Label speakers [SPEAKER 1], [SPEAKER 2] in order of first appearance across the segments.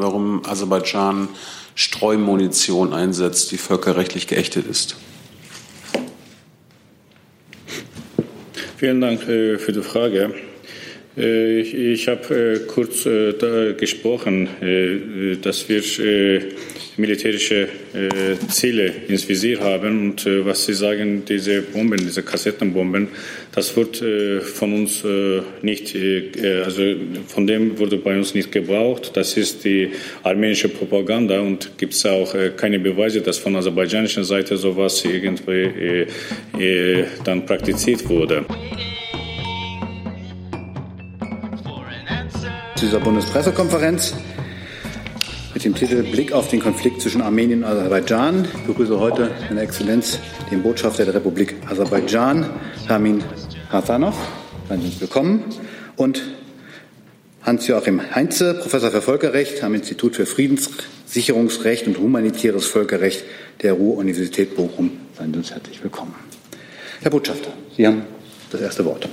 [SPEAKER 1] warum Aserbaidschan Streumunition einsetzt, die völkerrechtlich geächtet ist.
[SPEAKER 2] Vielen Dank für die Frage. Äh, ich, habe äh, kurz äh, gesprochen, dass wir militärische Ziele ins Visier haben und was Sie sagen, diese Bomben, diese Kassettenbomben, das wird von uns nicht, also von dem wurde bei uns nicht gebraucht. Das ist die armenische Propaganda und gibt es auch keine Beweise, dass von aserbaidschanischer Seite sowas irgendwie dann praktiziert wurde.
[SPEAKER 3] dieser Bundespressekonferenz dem Titel Blick auf den Konflikt zwischen Armenien und Aserbaidschan. Ich begrüße heute Seine Exzellenz den Botschafter der Republik Aserbaidschan, Ramin Hasanov. Seien Sie willkommen. Und Hans-Joachim Heinze, Professor für Völkerrecht am Institut für Friedenssicherungsrecht und humanitäres Völkerrecht der Ruhr-Universität Bochum. Seien Sie uns herzlich willkommen. Herr Botschafter, Sie haben das erste Wort.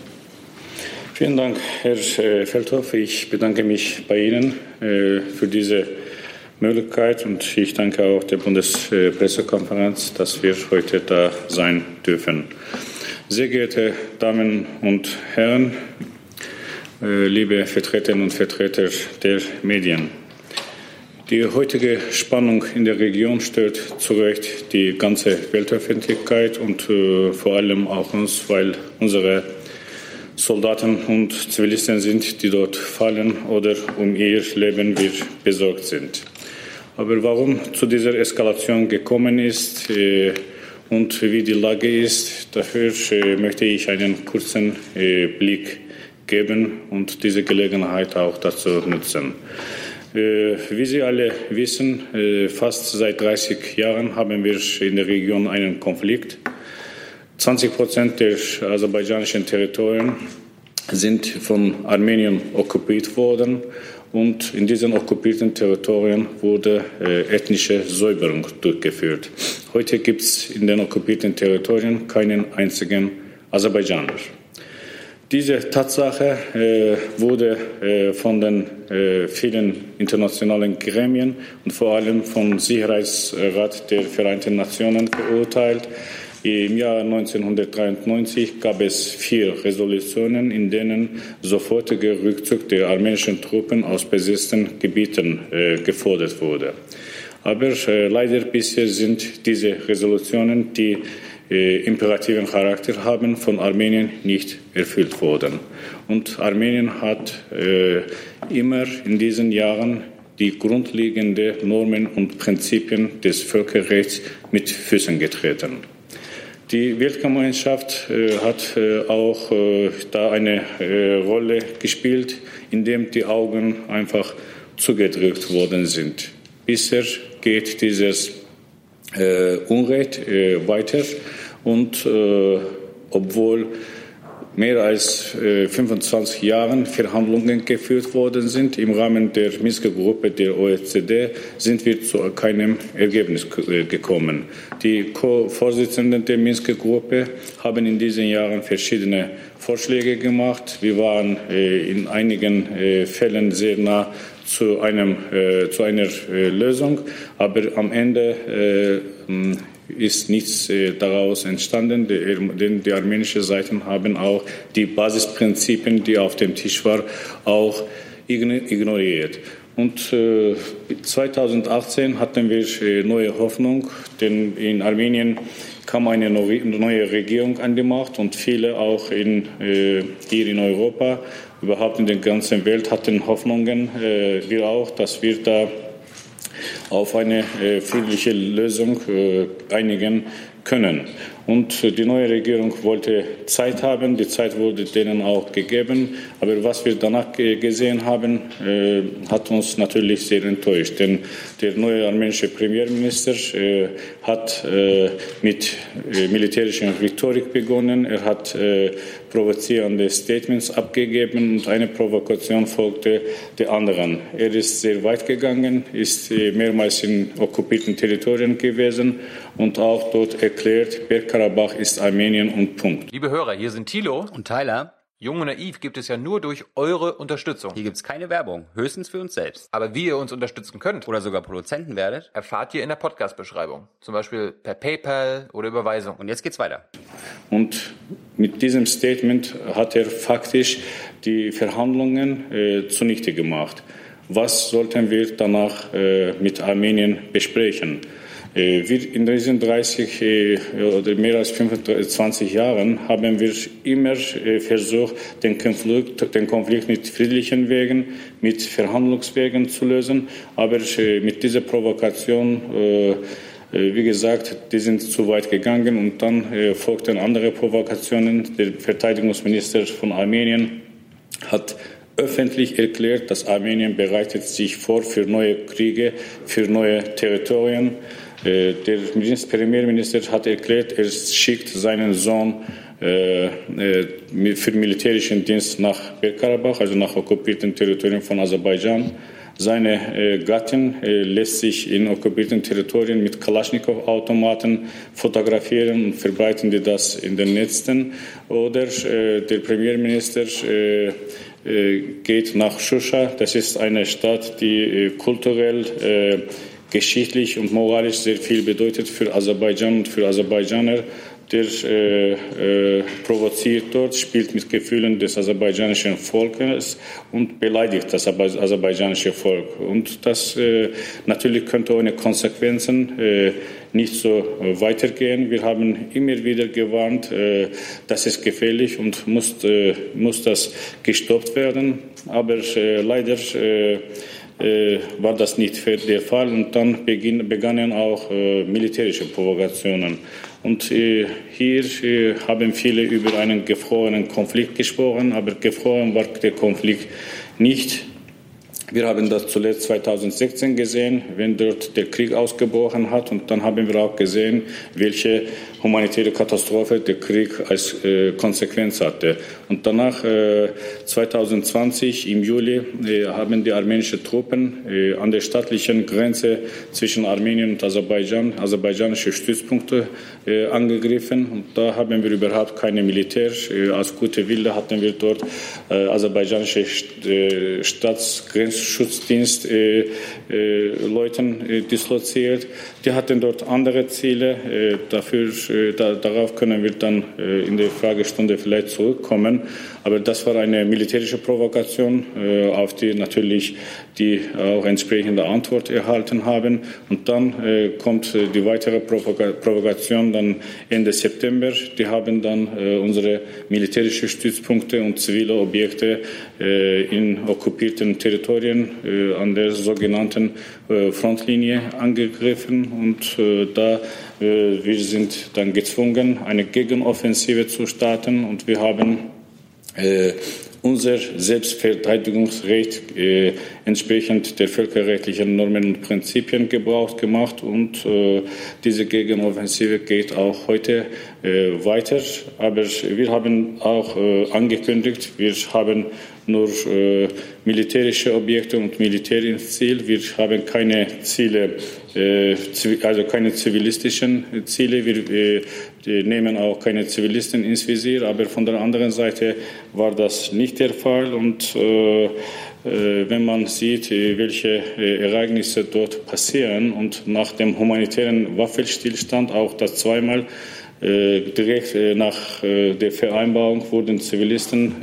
[SPEAKER 2] Vielen Dank, Herr äh, Feldhoff. Ich bedanke mich bei Ihnen äh, für diese Möglichkeit und ich danke auch der Bundespressekonferenz, dass wir heute da sein dürfen. Sehr geehrte Damen und Herren, äh, liebe Vertreterinnen und Vertreter der Medien. Die heutige Spannung in der Region stört zu Recht die ganze Weltöffentlichkeit und vor allem auch uns, weil unsere Soldaten und Zivilisten sind, die dort fallen oder um ihr Leben wir besorgt sind. Aber warum zu dieser Eskalation gekommen ist äh, und wie die Lage ist, dafür äh, möchte ich einen kurzen äh, Blick geben und diese Gelegenheit auch dazu nutzen. Wie Sie alle wissen, fast seit 30 Jahren haben wir in der Region einen Konflikt. 20 Prozent der aserbaidschanischen Territorien sind von Armenien okkupiert worden und in diesen okkupierten Territorien wurde äh, ethnische Säuberung durchgeführt. Heute gibt es in den okkupierten Territorien keinen einzigen Aserbaidschaner. Diese Tatsache äh, wurde äh, von den äh, vielen internationalen Gremien und vor allem vom Sicherheitsrat der Vereinten Nationen verurteilt. Im Jahr 1993 gab es vier Resolutionen, in denen sofortiger Rückzug der armenischen Truppen aus besetzten Gebieten äh, gefordert wurde. Aber äh, leider bisher sind diese Resolutionen, die äh, imperativen Charakter haben, von Armenien nicht erfüllt worden. Und Armenien hat äh, immer in diesen Jahren die grundlegenden Normen und Prinzipien des Völkerrechts mit Füßen getreten. Die Weltgemeinschaft äh, hat äh, auch äh, da eine Rolle gespielt, indem die Augen einfach zugedrückt worden sind. Bisher geht dieses Unrecht weiter und obwohl mehr als äh, 25 Jahren Verhandlungen geführt worden sind. Im Rahmen der Minsker-Gruppe der OECD sind wir zu keinem Ergebnis äh, gekommen. Die Co-Vorsitzenden der Minsker-Gruppe haben in diesen Jahren verschiedene Vorschläge gemacht. Wir waren äh, in einigen äh, Fällen sehr nah zu, einem, äh, zu einer äh, Lösung, aber am Ende ist nichts äh, daraus entstanden, denn die armenischen Seiten haben auch die Basisprinzipien, die auf dem Tisch waren, auch ignoriert. Und äh, 2018 hatten wir äh, neue Hoffnung, denn in Armenien kam eine neue Regierung an die Macht und viele auch in, äh, hier in Europa, überhaupt in der ganzen Welt hatten Hoffnungen, äh, wir auch, dass wir da auf eine äh, friedliche Lösung äh, einigen können. Und die neue Regierung wollte Zeit haben. Die Zeit wurde denen auch gegeben. Aber was wir danach gesehen haben, äh, hat uns natürlich sehr enttäuscht. Denn der neue armenische Premierminister äh, hat äh, mit äh, militärischer Rhetorik begonnen. Er hat äh, provozierende Statements abgegeben und eine Provokation folgte der anderen. Er ist sehr weit gegangen, ist äh, mehrmals in okkupierten Territorien gewesen und auch dort erklärt, Bergkarabach ist Armenien und Punkt.
[SPEAKER 4] Liebe Hörer, hier sind Thilo
[SPEAKER 5] und Tyler.
[SPEAKER 4] Jung und Naiv gibt es ja nur durch eure Unterstützung.
[SPEAKER 5] Hier gibt es keine Werbung, höchstens für uns selbst.
[SPEAKER 4] Aber wie ihr uns unterstützen könnt
[SPEAKER 5] oder sogar Produzenten werdet,
[SPEAKER 4] erfahrt ihr in der Podcast-Beschreibung. Zum Beispiel per PayPal oder Überweisung.
[SPEAKER 5] Und jetzt geht's weiter.
[SPEAKER 2] Und mit diesem Statement hat er faktisch die Verhandlungen äh, zunichte gemacht. Was sollten wir danach äh, mit Armenien besprechen? Äh, wir in diesen 30 äh, oder mehr als 25 Jahren haben wir immer äh, versucht, den Konflikt, den Konflikt mit friedlichen Wegen, mit Verhandlungswegen zu lösen. Aber mit dieser Provokation, wie gesagt, die sind zu weit gegangen und dann folgten andere Provokationen. Der Verteidigungsminister von Armenien hat öffentlich erklärt, dass Armenien bereitet sich vor für neue Kriege, für neue Territorien. Äh, der Premierminister hat erklärt, er schickt seinen Sohn äh, äh, für militärischen Dienst nach Bergkarabach, also nach okkupierten Territorien von Aserbaidschan. Seine Gattin lässt sich in okkupierten Territorien mit Kalaschnikow-Automaten fotografieren und verbreiten die das in den Netzen. Oder der Premierminister geht nach Shusha. Das ist eine Stadt, die kulturell geschichtlich und moralisch sehr viel bedeutet für Aserbaidschan und für Aserbaidschaner. Der äh, äh, provoziert dort, spielt mit Gefühlen des aserbaidschanischen Volkes und beleidigt das aserbaidschanische Volk. Und das äh, natürlich könnte ohne Konsequenzen äh, nicht so äh, weitergehen. Wir haben immer wieder gewarnt, äh, das ist gefährlich und muss, muss das gestoppt werden. Aber leider äh, war das nicht der Fall und dann begannen auch äh, militärische Provokationen. Und äh, hier äh, haben viele über einen gefrorenen Konflikt gesprochen, aber gefroren war der Konflikt nicht. Wir haben das zuletzt 2016 gesehen, wenn dort der Krieg ausgebrochen hat. Und dann haben wir auch gesehen, welche humanitäre Katastrophe der Krieg als äh, Konsequenz hatte. Und danach, äh, 2020 im Juli, äh, haben die armenischen Truppen äh, an der staatlichen Grenze zwischen Armenien und Aserbaidschan, aserbaidschanische Stützpunkte äh, angegriffen. Und da haben wir überhaupt keine Militär. Äh, als gute Wille hatten wir dort aserbaidschanische Staatsgrenz Schutzdienst äh, äh, Leuten äh, disloziert. Die hatten dort andere Ziele. Äh, dafür, äh, da, darauf können wir dann äh, in der Fragestunde vielleicht zurückkommen. Aber das war eine militärische Provokation, auf die natürlich die auch entsprechende Antwort erhalten haben. Und dann kommt die weitere Provoka Provokation dann Ende September. Die haben dann unsere militärischen Stützpunkte und zivile Objekte in okkupierten Territorien an der sogenannten Frontlinie angegriffen und äh, da wir sind dann gezwungen, eine Gegenoffensive zu starten und wir haben unser Selbstverteidigungsrecht äh, entsprechend der völkerrechtlichen Normen und Prinzipien gebraucht gemacht und äh, diese Gegenoffensive geht auch heute äh, weiter. Aber wir haben auch angekündigt, wir haben nur äh, militärische Objekte und Militär ins Ziel. Wir haben keine Ziele, äh, also keine zivilistischen Ziele. Wir äh, nehmen auch keine Zivilisten ins Visier. Aber von der anderen Seite war das nicht der Fall. Und äh, äh, wenn man sieht, äh, welche Ereignisse dort passieren und nach dem humanitären Waffenstillstand auch das zweimal direkt nach der Vereinbarung wurden Zivilisten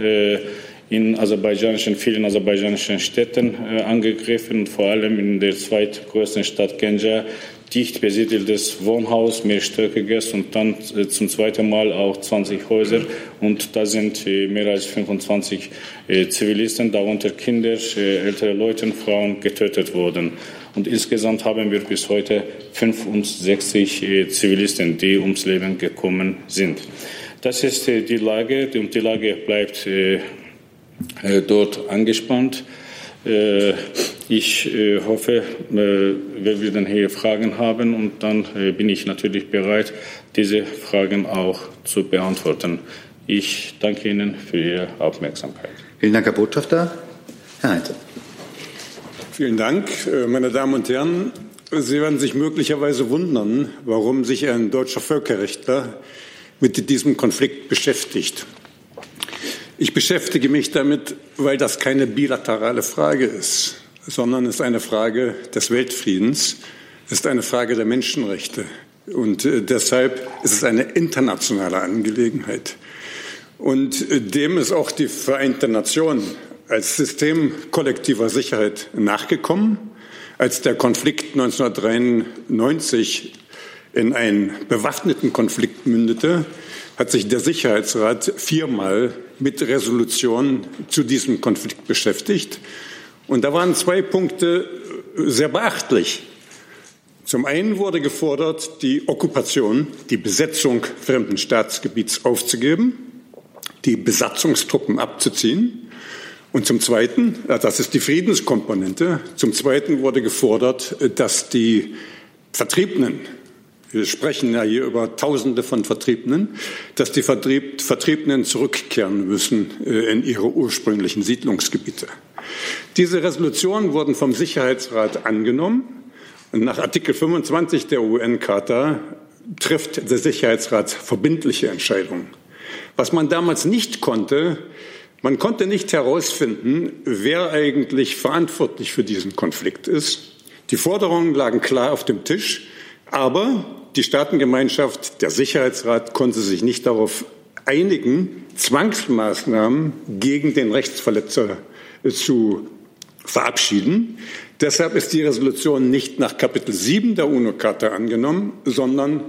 [SPEAKER 2] in aserbaidschanischen, vielen aserbaidschanischen Städten äh, angegriffen, vor allem in der zweitgrößten Stadt Genja, dicht besiedeltes Wohnhaus, mehrstöckiges und dann äh, zum zweiten Mal auch 20 Häuser. Und da sind äh, mehr als 25 äh, Zivilisten, darunter Kinder, äh, ältere Leute, Frauen getötet worden. Und insgesamt haben wir bis heute 65 äh, Zivilisten, die ums Leben gekommen sind. Das ist die Lage und die Lage bleibt dort angespannt. Äh, ich äh, hoffe, wir werden hier Fragen haben und dann bin ich natürlich bereit, diese Fragen auch zu beantworten. Ich danke Ihnen für Ihre Aufmerksamkeit.
[SPEAKER 3] Vielen Dank, Herr Botschafter. Herr Heinze.
[SPEAKER 6] Vielen Dank, meine Damen und Herren. Sie werden sich möglicherweise wundern, warum sich ein deutscher Völkerrechtler mit diesem Konflikt beschäftigt. Ich beschäftige mich damit, weil das keine bilaterale Frage ist, sondern es ist eine Frage des Weltfriedens, es ist eine Frage der Menschenrechte. Und äh, deshalb ist es eine internationale Angelegenheit. Und äh, dem ist auch die Vereinte Nation als System kollektiver Sicherheit nachgekommen, als der Konflikt 1993 in einen bewaffneten Konflikt mündete, hat sich der Sicherheitsrat viermal mit Resolutionen zu diesem Konflikt beschäftigt. Und da waren zwei Punkte sehr beachtlich. Zum einen wurde gefordert, die Okkupation, die Besetzung fremden Staatsgebiets aufzugeben, die Besatzungstruppen abzuziehen. Und zum Zweiten, das ist die Friedenskomponente, zum Zweiten wurde gefordert, dass die Vertriebenen wir sprechen ja hier über Tausende von Vertriebenen, dass die Vertriebenen zurückkehren müssen äh, in ihre ursprünglichen Siedlungsgebiete. Diese Resolutionen wurden vom Sicherheitsrat angenommen und nach Artikel 25 der UN-Charta trifft der Sicherheitsrat verbindliche Entscheidungen. Was man damals nicht konnte, man konnte nicht herausfinden, wer eigentlich verantwortlich für diesen Konflikt ist. Die Forderungen lagen klar auf dem Tisch, aber die Staatengemeinschaft, der Sicherheitsrat konnte sich nicht darauf einigen, Zwangsmaßnahmen gegen den Rechtsverletzer zu verabschieden. Deshalb ist die Resolution nicht nach Kapitel 7 der UNO-Charta angenommen, sondern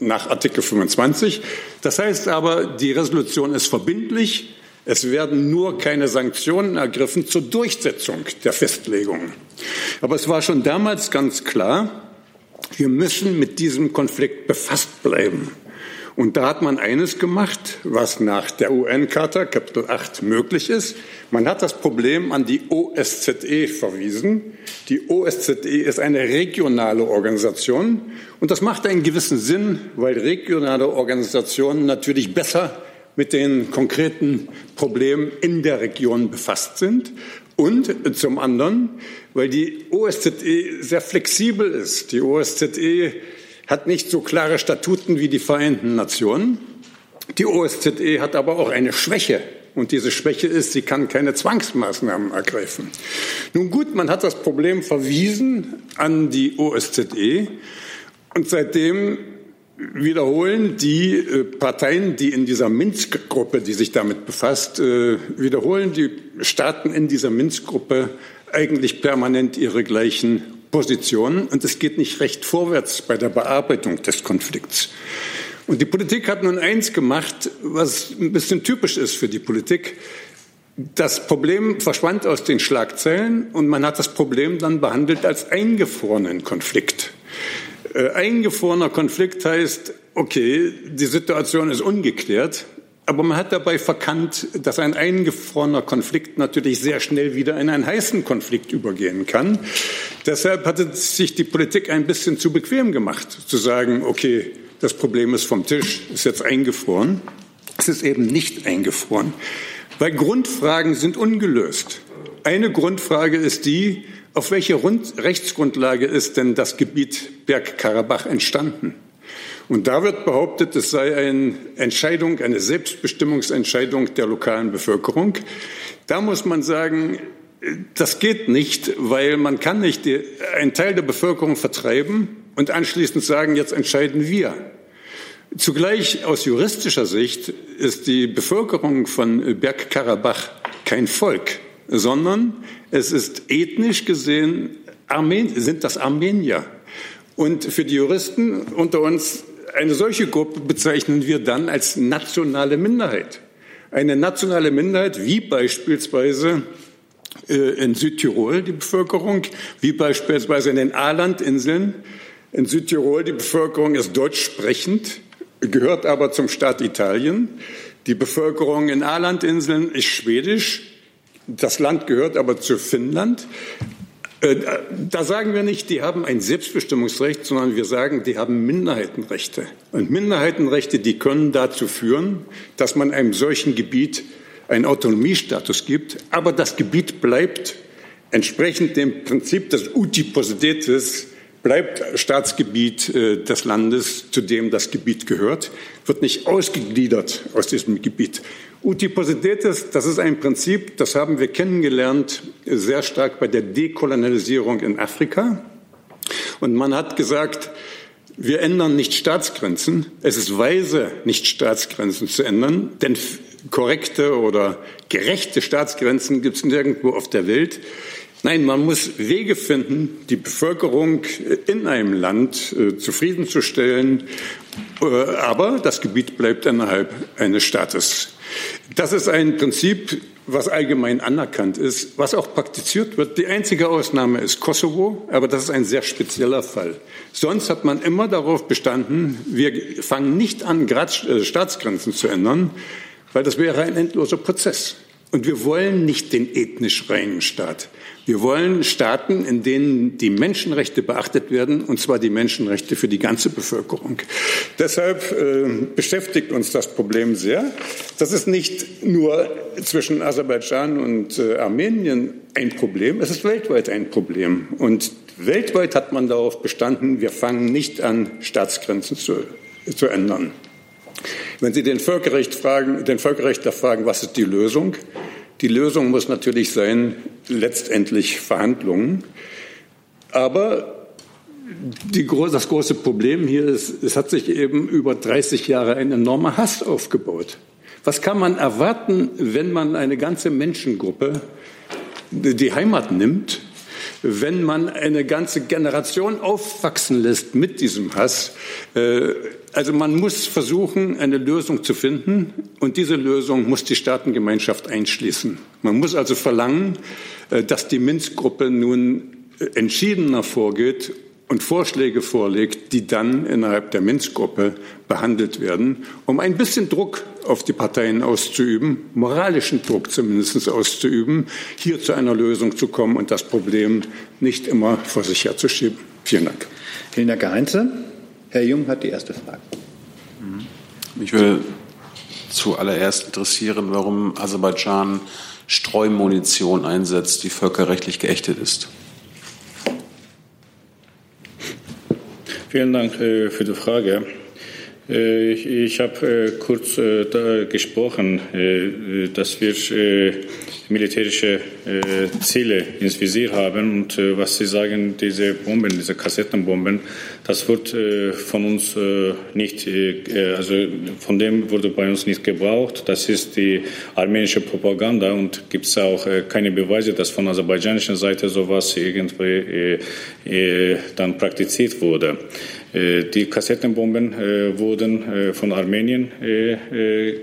[SPEAKER 6] nach Artikel 25. Das heißt aber, die Resolution ist verbindlich. Es werden nur keine Sanktionen ergriffen zur Durchsetzung der Festlegungen. Aber es war schon damals ganz klar, wir müssen mit diesem Konflikt befasst bleiben. Und da hat man eines gemacht, was nach der UN-Charta, Kapitel 8, möglich ist. Man hat das Problem an die OSZE verwiesen. Die OSZE ist eine regionale Organisation. Und das macht einen gewissen Sinn, weil regionale Organisationen natürlich besser mit den konkreten Problemen in der Region befasst sind. Und zum anderen, weil die OSZE sehr flexibel ist. Die OSZE hat nicht so klare Statuten wie die Vereinten Nationen. Die OSZE hat aber auch eine Schwäche. Und diese Schwäche ist, sie kann keine Zwangsmaßnahmen ergreifen. Nun gut, man hat das Problem verwiesen an die OSZE. Und seitdem wiederholen die äh, Parteien, die in dieser Minsk-Gruppe, die sich damit befasst, äh, wiederholen die Staaten in dieser Minsk-Gruppe eigentlich permanent ihre gleichen Positionen. Und es geht nicht recht vorwärts bei der Bearbeitung des Konflikts. Und die Politik hat nun eins gemacht, was ein bisschen typisch ist für die Politik. Das Problem verschwand aus den Schlagzeilen und man hat das Problem dann behandelt als eingefrorenen Konflikt. Äh, eingefrorener Konflikt heißt, okay, die Situation ist ungeklärt, aber man hat dabei verkannt, dass ein eingefrorener Konflikt natürlich sehr schnell wieder in einen heißen Konflikt übergehen kann. Deshalb hat sich die Politik ein bisschen zu bequem gemacht, zu sagen, okay, das Problem ist vom Tisch, ist jetzt eingefroren. Es ist eben nicht eingefroren, weil Grundfragen sind ungelöst. Eine Grundfrage ist die, auf welche Rechtsgrundlage ist denn das Gebiet Bergkarabach entstanden? Und da wird behauptet, es sei eine Entscheidung, eine Selbstbestimmungsentscheidung der lokalen Bevölkerung. Da muss man sagen, das geht nicht, weil man kann nicht einen Teil der Bevölkerung vertreiben und anschließend sagen, jetzt entscheiden wir. Zugleich aus juristischer Sicht ist die Bevölkerung von Bergkarabach kein Volk sondern es ist ethnisch gesehen, Armen sind das Armenier. Und für die Juristen unter uns, eine solche Gruppe bezeichnen wir dann als nationale Minderheit. Eine nationale Minderheit, wie beispielsweise äh, in Südtirol die Bevölkerung, wie beispielsweise in den Aalandinseln. In Südtirol die Bevölkerung ist deutsch sprechend, gehört aber zum Staat Italien. Die Bevölkerung in Aalandinseln ist schwedisch, das Land gehört aber zu Finnland. Äh, da sagen wir nicht, die haben ein Selbstbestimmungsrecht, sondern wir sagen, die haben Minderheitenrechte. Und Minderheitenrechte, die können dazu führen, dass man einem solchen Gebiet einen Autonomiestatus gibt, aber das Gebiet bleibt entsprechend dem Prinzip des Uti Possidetis bleibt Staatsgebiet äh, des Landes, zu dem das Gebiet gehört, wird nicht ausgegliedert aus diesem Gebiet. Utiposidetis, das ist ein Prinzip, das haben wir kennengelernt sehr stark bei der Dekolonialisierung in Afrika. Und man hat gesagt, wir ändern nicht Staatsgrenzen. Es ist weise, nicht Staatsgrenzen zu ändern, denn korrekte oder gerechte Staatsgrenzen gibt es nirgendwo auf der Welt. Nein, man muss Wege finden, die Bevölkerung in einem Land äh, zufriedenzustellen, äh, aber das Gebiet bleibt innerhalb eines Staates. Das ist ein Prinzip, was allgemein anerkannt ist, was auch praktiziert wird. Die einzige Ausnahme ist Kosovo, aber das ist ein sehr spezieller Fall. Sonst hat man immer darauf bestanden, wir fangen nicht an, äh, Staatsgrenzen zu ändern, weil das wäre ein endloser Prozess. Und wir wollen nicht den ethnisch reinen Staat. Wir wollen Staaten, in denen die Menschenrechte beachtet werden, und zwar die Menschenrechte für die ganze Bevölkerung. Deshalb äh, beschäftigt uns das Problem sehr. Das ist nicht nur zwischen Aserbaidschan und äh, Armenien ein Problem, es ist weltweit ein Problem. Und weltweit hat man darauf bestanden, wir fangen nicht an, Staatsgrenzen zu, zu ändern. Wenn Sie den, Völkerrecht fragen, den Völkerrechtler fragen, was ist die Lösung? Die Lösung muss natürlich sein, letztendlich Verhandlungen. Aber die, das große Problem hier ist, es hat sich eben über 30 Jahre ein enormer Hass aufgebaut. Was kann man erwarten, wenn man eine ganze Menschengruppe die Heimat nimmt, wenn man eine ganze Generation aufwachsen lässt mit diesem Hass? Äh, also man muss versuchen, eine Lösung zu finden und diese Lösung muss die Staatengemeinschaft einschließen. Man muss also verlangen, äh, dass die Minsk-Gruppe nun äh, entschiedener vorgeht und Vorschläge vorlegt, die dann innerhalb der Minsk-Gruppe behandelt werden, um ein bisschen Druck auf die Parteien auszuüben, moralischen Druck zumindest auszuüben, hier zu einer Lösung zu kommen und das Problem nicht immer vor sich herzuschieben. Vielen Dank.
[SPEAKER 3] Vielen Dank, Herr Heinze. Herr Jung hat die erste Frage.
[SPEAKER 1] Mich würde zuallererst interessieren, warum Aserbaidschan Streumunition einsetzt, die völkerrechtlich geächtet ist.
[SPEAKER 2] Vielen Dank äh, für die Frage. Äh, ich, ich habe äh, kurz gesprochen, dass wir militärische äh, Ziele ins Visier haben. Und äh, was Sie sagen, diese Bomben, diese Kassettenbomben, das wird äh, von uns äh, nicht, äh, also von dem wurde bei uns nicht gebraucht. Das ist die armenische Propaganda und gibt es auch äh, keine Beweise, dass von aserbaidschanischer Seite sowas irgendwie dann praktiziert wurde. Die Kassettenbomben wurden von Armenien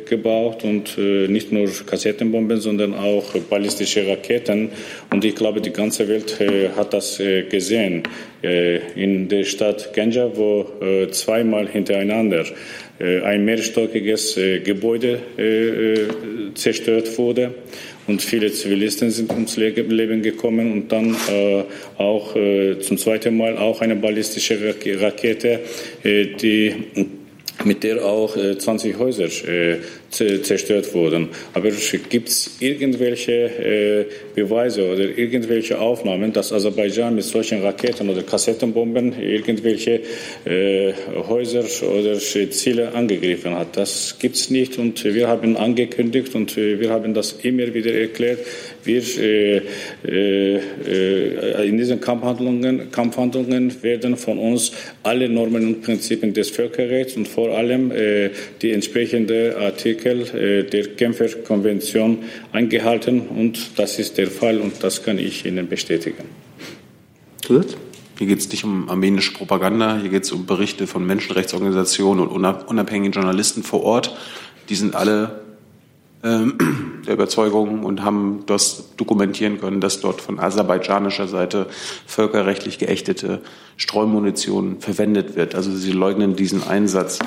[SPEAKER 2] gebaut und nicht nur Kassettenbomben, sondern auch ballistische Raketen. Und ich glaube, die ganze Welt äh, hat das äh, gesehen. Äh, in der Stadt Genja, wo äh, zweimal hintereinander äh, ein mehrstöckiges äh, Gebäude zerstört wurde und viele Zivilisten sind ums Leben gekommen und dann äh, auch äh, zum zweiten Mal auch eine ballistische Rakete, äh, die mit der auch 20 Häuser zerstört wurden. Aber gibt es irgendwelche äh, Beweise oder irgendwelche Aufnahmen, dass Aserbaidschan mit solchen Raketen oder Kassettenbomben irgendwelche äh, Häuser oder Ziele angegriffen hat? Das gibt es nicht und wir haben angekündigt und wir haben das immer wieder erklärt. Wir äh, äh, in diesen Kampfhandlungen, Kampfhandlungen werden von uns alle Normen und Prinzipien des Völkerrechts und vor allem äh, die entsprechende Artikel äh, der Genfer Konvention eingehalten und das ist der Fall und das kann ich Ihnen bestätigen.
[SPEAKER 1] Gut. Hier geht es nicht um armenische Propaganda, hier geht es um Berichte von Menschenrechtsorganisationen und unabhängigen Journalisten vor Ort. Die sind alle der Überzeugung und haben das dokumentieren können, dass dort von aserbaidschanischer Seite völkerrechtlich geächtete Streumunition verwendet wird. Also sie leugnen diesen Einsatz.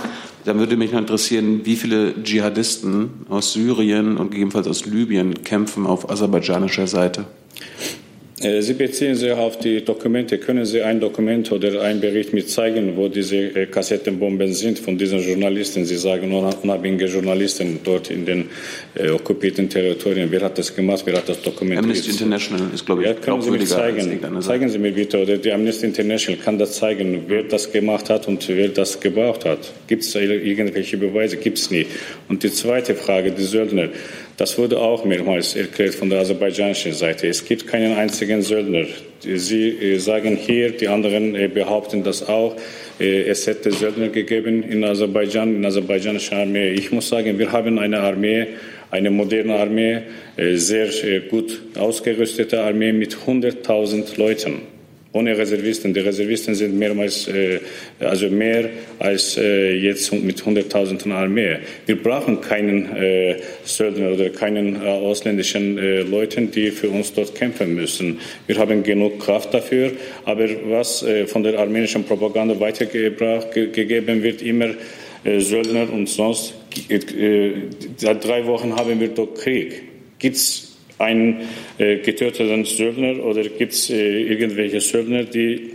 [SPEAKER 1] Da würde mich noch interessieren, wie viele Dschihadisten aus Syrien und gegebenenfalls aus Libyen kämpfen auf aserbaidschanischer Seite?
[SPEAKER 2] Äh, Sie beziehen sich auf die Dokumente. Können Sie ein Dokument oder einen Bericht mit zeigen, wo diese äh, Kassettenbomben sind von diesen Journalisten? Sie sagen unabhängige Journalisten dort in den äh, okkupierten Territorien. Wer hat das gemacht? Wer hat das dokumentiert?
[SPEAKER 1] Amnesty International ist, glaube ich,
[SPEAKER 2] ja, können Sie mir zeigen? Zeigen Sie mir bitte, oder die Amnesty International kann das zeigen, wer das gemacht hat und wer das gebraucht hat. Gibt es irgendwelche Beweise? Gibt es nicht. Und die zweite Frage, die Söldner. Das wurde auch mehrmals erklärt von der aserbaidschanischen Seite. Es gibt keinen einzigen Söldner. Sie äh, sagen hier, die anderen äh, behaupten das auch. Äh, es hätte Söldner gegeben in Aserbaidschan, in der aserbaidschanischen Armee. Ich muss sagen, wir haben eine Armee, eine moderne Armee, sehr gut ausgerüstete Armee mit 100.000 Leuten ohne Reservisten. Die Reservisten sind mehrmals, äh, also mehr als äh, jetzt mit hunderttausenden Armee. Wir brauchen keinen äh, Söldner oder keinen äh, ausländischen äh, Leuten, die für uns dort kämpfen müssen. Wir haben genug Kraft dafür. Aber was äh, von der armenischen Propaganda weitergegeben wird, immer äh, Söldner und sonst. Äh, seit drei Wochen haben wir dort Krieg. Gibt's einen äh, getöteten Söldner oder gibt es äh, irgendwelche Söldner, die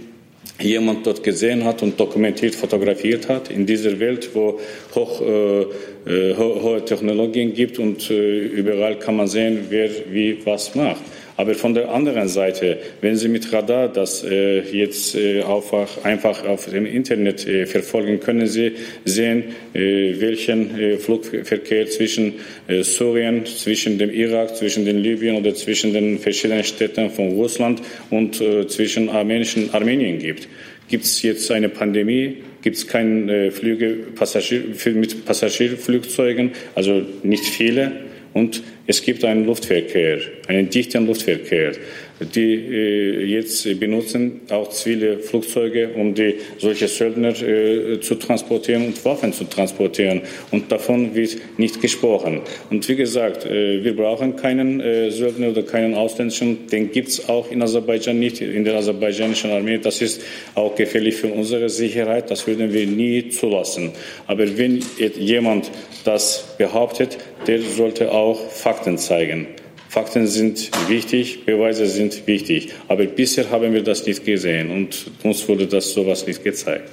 [SPEAKER 2] jemand dort gesehen hat und dokumentiert, fotografiert hat, in dieser Welt, wo hoch, äh, äh ho hohe Technologien gibt und äh, überall kann man sehen, wer wie was macht. Aber von der anderen Seite, wenn Sie mit Radar das äh, jetzt äh, einfach, einfach auf dem Internet äh, verfolgen, können Sie sehen, äh, welchen äh, Flugverkehr zwischen äh, Syrien, zwischen dem Irak, zwischen den Libyen oder zwischen den verschiedenen Städten von Russland und zwischen armenischen Armenien gibt. Gibt es jetzt eine Pandemie? Gibt es keine Flüge Passagier, mit Passagierflugzeugen? Also nicht viele. Und es gibt einen Luftverkehr, einen dichten Luftverkehr. Die äh, jetzt benutzen auch zivile Flugzeuge, um die solche Söldner äh, zu transportieren und Waffen zu transportieren. Und davon wird nicht gesprochen. Und wie gesagt, äh, wir brauchen keinen Söldner oder keinen ausländischen. Den gibt es auch in Aserbaidschan nicht, in der aserbaidschanischen Armee. Das ist auch gefährlich für unsere Sicherheit. Das würden wir nie zulassen. Aber wenn jemand das behauptet, der sollte auch Fakten zeigen. Fakten sind wichtig, Beweise sind wichtig. Aber bisher haben wir das nicht gesehen und uns wurde das sowas nicht gezeigt.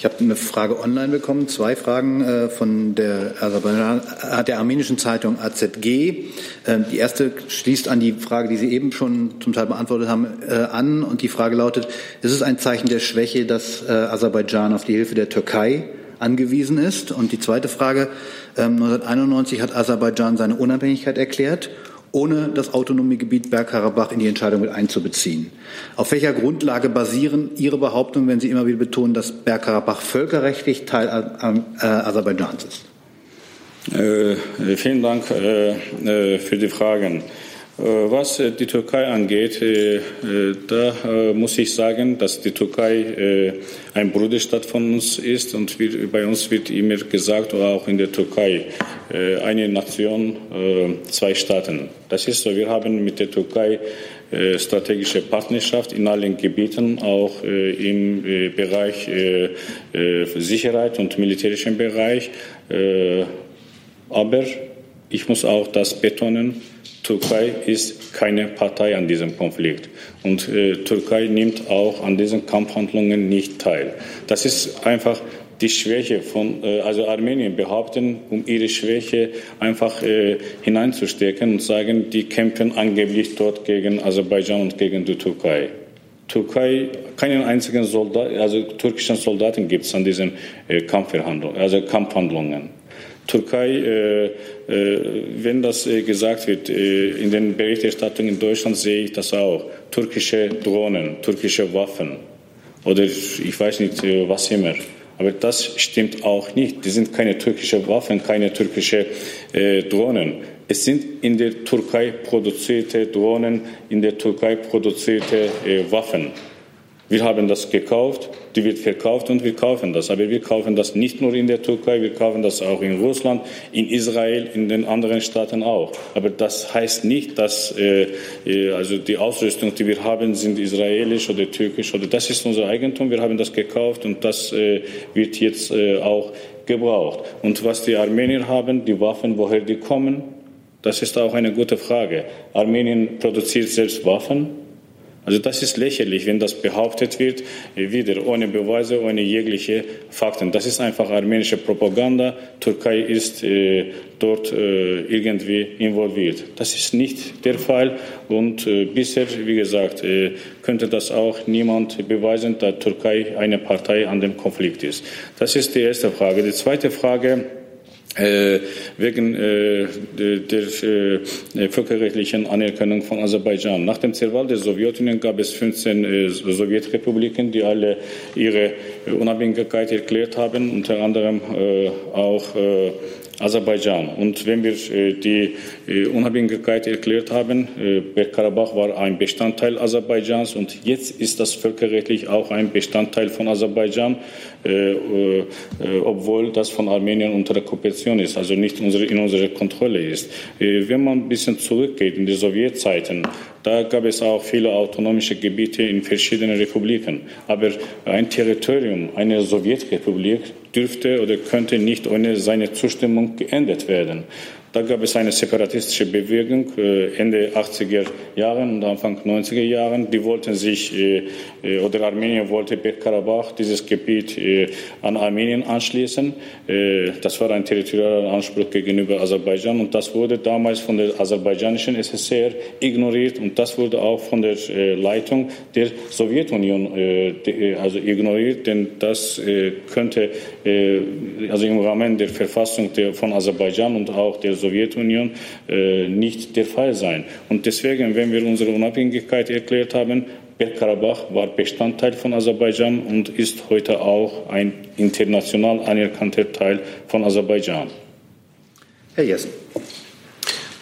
[SPEAKER 3] Ich habe eine Frage online bekommen, zwei Fragen äh, von der, also der armenischen Zeitung AZG. Äh, die erste schließt an die Frage, die Sie eben schon zum Teil beantwortet haben, äh, an. Und die Frage lautet, ist es ein Zeichen der Schwäche, dass Aserbaidschan auf die Hilfe der Türkei angewiesen ist? Und die zweite Frage, 1991 ähm, hat Aserbaidschan seine Unabhängigkeit erklärt ohne das autonome Gebiet Bergkarabach in die Entscheidung mit einzubeziehen. Auf welcher Grundlage basieren Ihre Behauptungen, wenn Sie immer wieder betonen, dass Bergkarabach völkerrechtlich Teil äh, Aserbaidschans ist?
[SPEAKER 2] Äh, vielen Dank äh, äh für die Fragen. Äh, was äh, die Türkei angeht, äh, da muss ich sagen, dass die Türkei ein Bruderstaat von uns ist und bei uns wird immer gesagt, auch in der Türkei, eine Nation, zwei Staaten. Das ist so. Wir haben mit der Türkei strategische Partnerschaft in allen Gebieten, auch im Bereich Sicherheit und militärischen Bereich. Aber ich muss auch das betonen, Türkei ist keine Partei an diesem Konflikt und äh, Türkei nimmt auch an diesen Kampfhandlungen nicht teil. Das ist einfach die Schwäche von, äh, also Armenien behaupten, um ihre Schwäche einfach äh, hineinzustecken und sagen, die kämpfen angeblich dort gegen Aserbaidschan und gegen die Türkei. Türkei keinen einzigen Soldat, also türkischen Soldaten gibt es an diesen äh, Kampfverhandlungen, also Kampfhandlungen. Türkei, äh, äh, wenn das äh, gesagt wird, äh, in den Berichterstattungen in Deutschland sehe ich das auch. Türkische Drohnen, türkische Waffen oder ich weiß nicht, äh, was immer. Aber das stimmt auch nicht. Die sind keine türkische Waffen, keine türkische äh, Drohnen. Es sind in der Türkei produzierte Drohnen, in der Türkei produzierte Waffen. Wir haben das gekauft, die wird verkauft und wir kaufen das. Aber wir kaufen das nicht nur in der Türkei, wir kaufen das auch in Russland, in Israel, in den anderen Staaten auch. Aber das heißt nicht, dass äh, äh, also die Ausrüstung, die wir haben, sind israelisch oder türkisch oder das ist unser Eigentum. Wir haben das gekauft und das äh, wird jetzt äh, auch gebraucht. Und was die Armenier haben, die Waffen, woher die kommen, das ist auch eine gute Frage. Armenien produziert selbst Waffen Also das ist lächerlich, wenn das behauptet wird, wieder ohne Beweise, ohne jegliche Fakten. Das ist einfach armenische Propaganda. Türkei ist äh, dort äh, irgendwie involviert. Das ist nicht der Fall und äh, bisher, wie gesagt, äh, könnte das auch niemand beweisen, dass Türkei eine Partei an dem Konflikt ist. Das ist die erste Frage. Die zweite Frage äh, wegen äh, der äh, völkerrechtlichen Anerkennung von Aserbaidschan. Nach dem Zerfall der Sowjetunion gab es 15 äh, Sowjetrepubliken, die alle ihre Unabhängigkeit erklärt haben, unter anderem äh, auch äh, Aserbaidschan. Und wenn wir äh, die äh, Unabhängigkeit erklärt haben, äh, Bergkarabach war ein Bestandteil Aserbaidschans und jetzt ist das völkerrechtlich auch ein Bestandteil von Aserbaidschan, obwohl das von Armenien unter der Okkupation ist, also nicht in unserer Kontrolle ist. Wenn man ein bisschen zurückgeht in die Sowjetzeiten, da gab es auch viele autonomische Gebiete in verschiedenen Republiken. Aber ein Territorium einer Sowjetrepublik dürfte oder könnte nicht ohne seine Zustimmung geändert werden. Da gab es eine separatistische Bewegung äh, Ende 80er Jahren und Anfang 90er Jahren. Die wollten sich, äh, äh, oder Armenien wollte Bergkarabach, dieses Gebiet, an Armenien anschließen. Das war ein territorialer Anspruch gegenüber Aserbaidschan und das wurde damals von der aserbaidschanischen SSR ignoriert und das wurde auch von der Leitung der Sowjetunion also ignoriert, denn das könnte also im Rahmen der Verfassung von Aserbaidschan und auch der Sowjetunion äh, nicht der Fall sein. Und deswegen, wenn wir unsere Unabhängigkeit erklärt haben, Bergkarabach war Bestandteil von Aserbaidschan und ist heute auch ein international anerkannter Teil von Aserbaidschan.
[SPEAKER 7] Herr Jessen.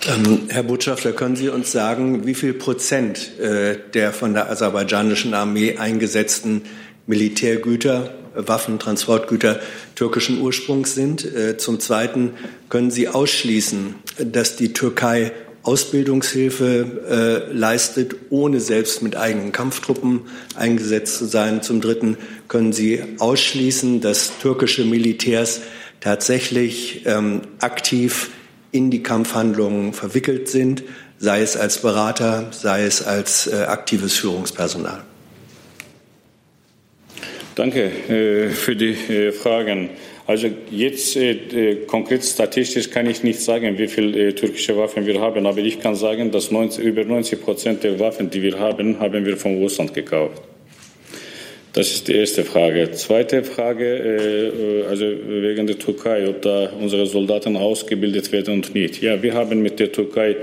[SPEAKER 7] Ähm, Herr Botschafter, können Sie uns sagen, wie viel Prozent äh, der von der aserbaidschanischen Armee eingesetzten Militärgüter Waffen, Transportgüter türkischen Ursprungs sind. Äh, zum Zweiten können Sie ausschließen, dass die Türkei Ausbildungshilfe äh, leistet, ohne selbst mit eigenen Kampftruppen eingesetzt zu sein. Zum Dritten können Sie ausschließen, dass türkische Militärs tatsächlich ähm, aktiv in die Kampfhandlungen verwickelt sind, sei es als Berater, sei es als äh, aktives Führungspersonal.
[SPEAKER 2] Danke äh, für die äh, Fragen. Also jetzt äh, konkret statistisch kann ich nicht sagen, wie viele türkische Waffen wir haben, aber ich kann sagen, dass 90, über 90 Prozent der Waffen, die wir haben, haben wir von Russland gekauft. Das ist die erste Frage. Zweite Frage, also wegen der Türkei, ob da unsere Soldaten ausgebildet werden und nicht. Ja, wir haben mit der Türkei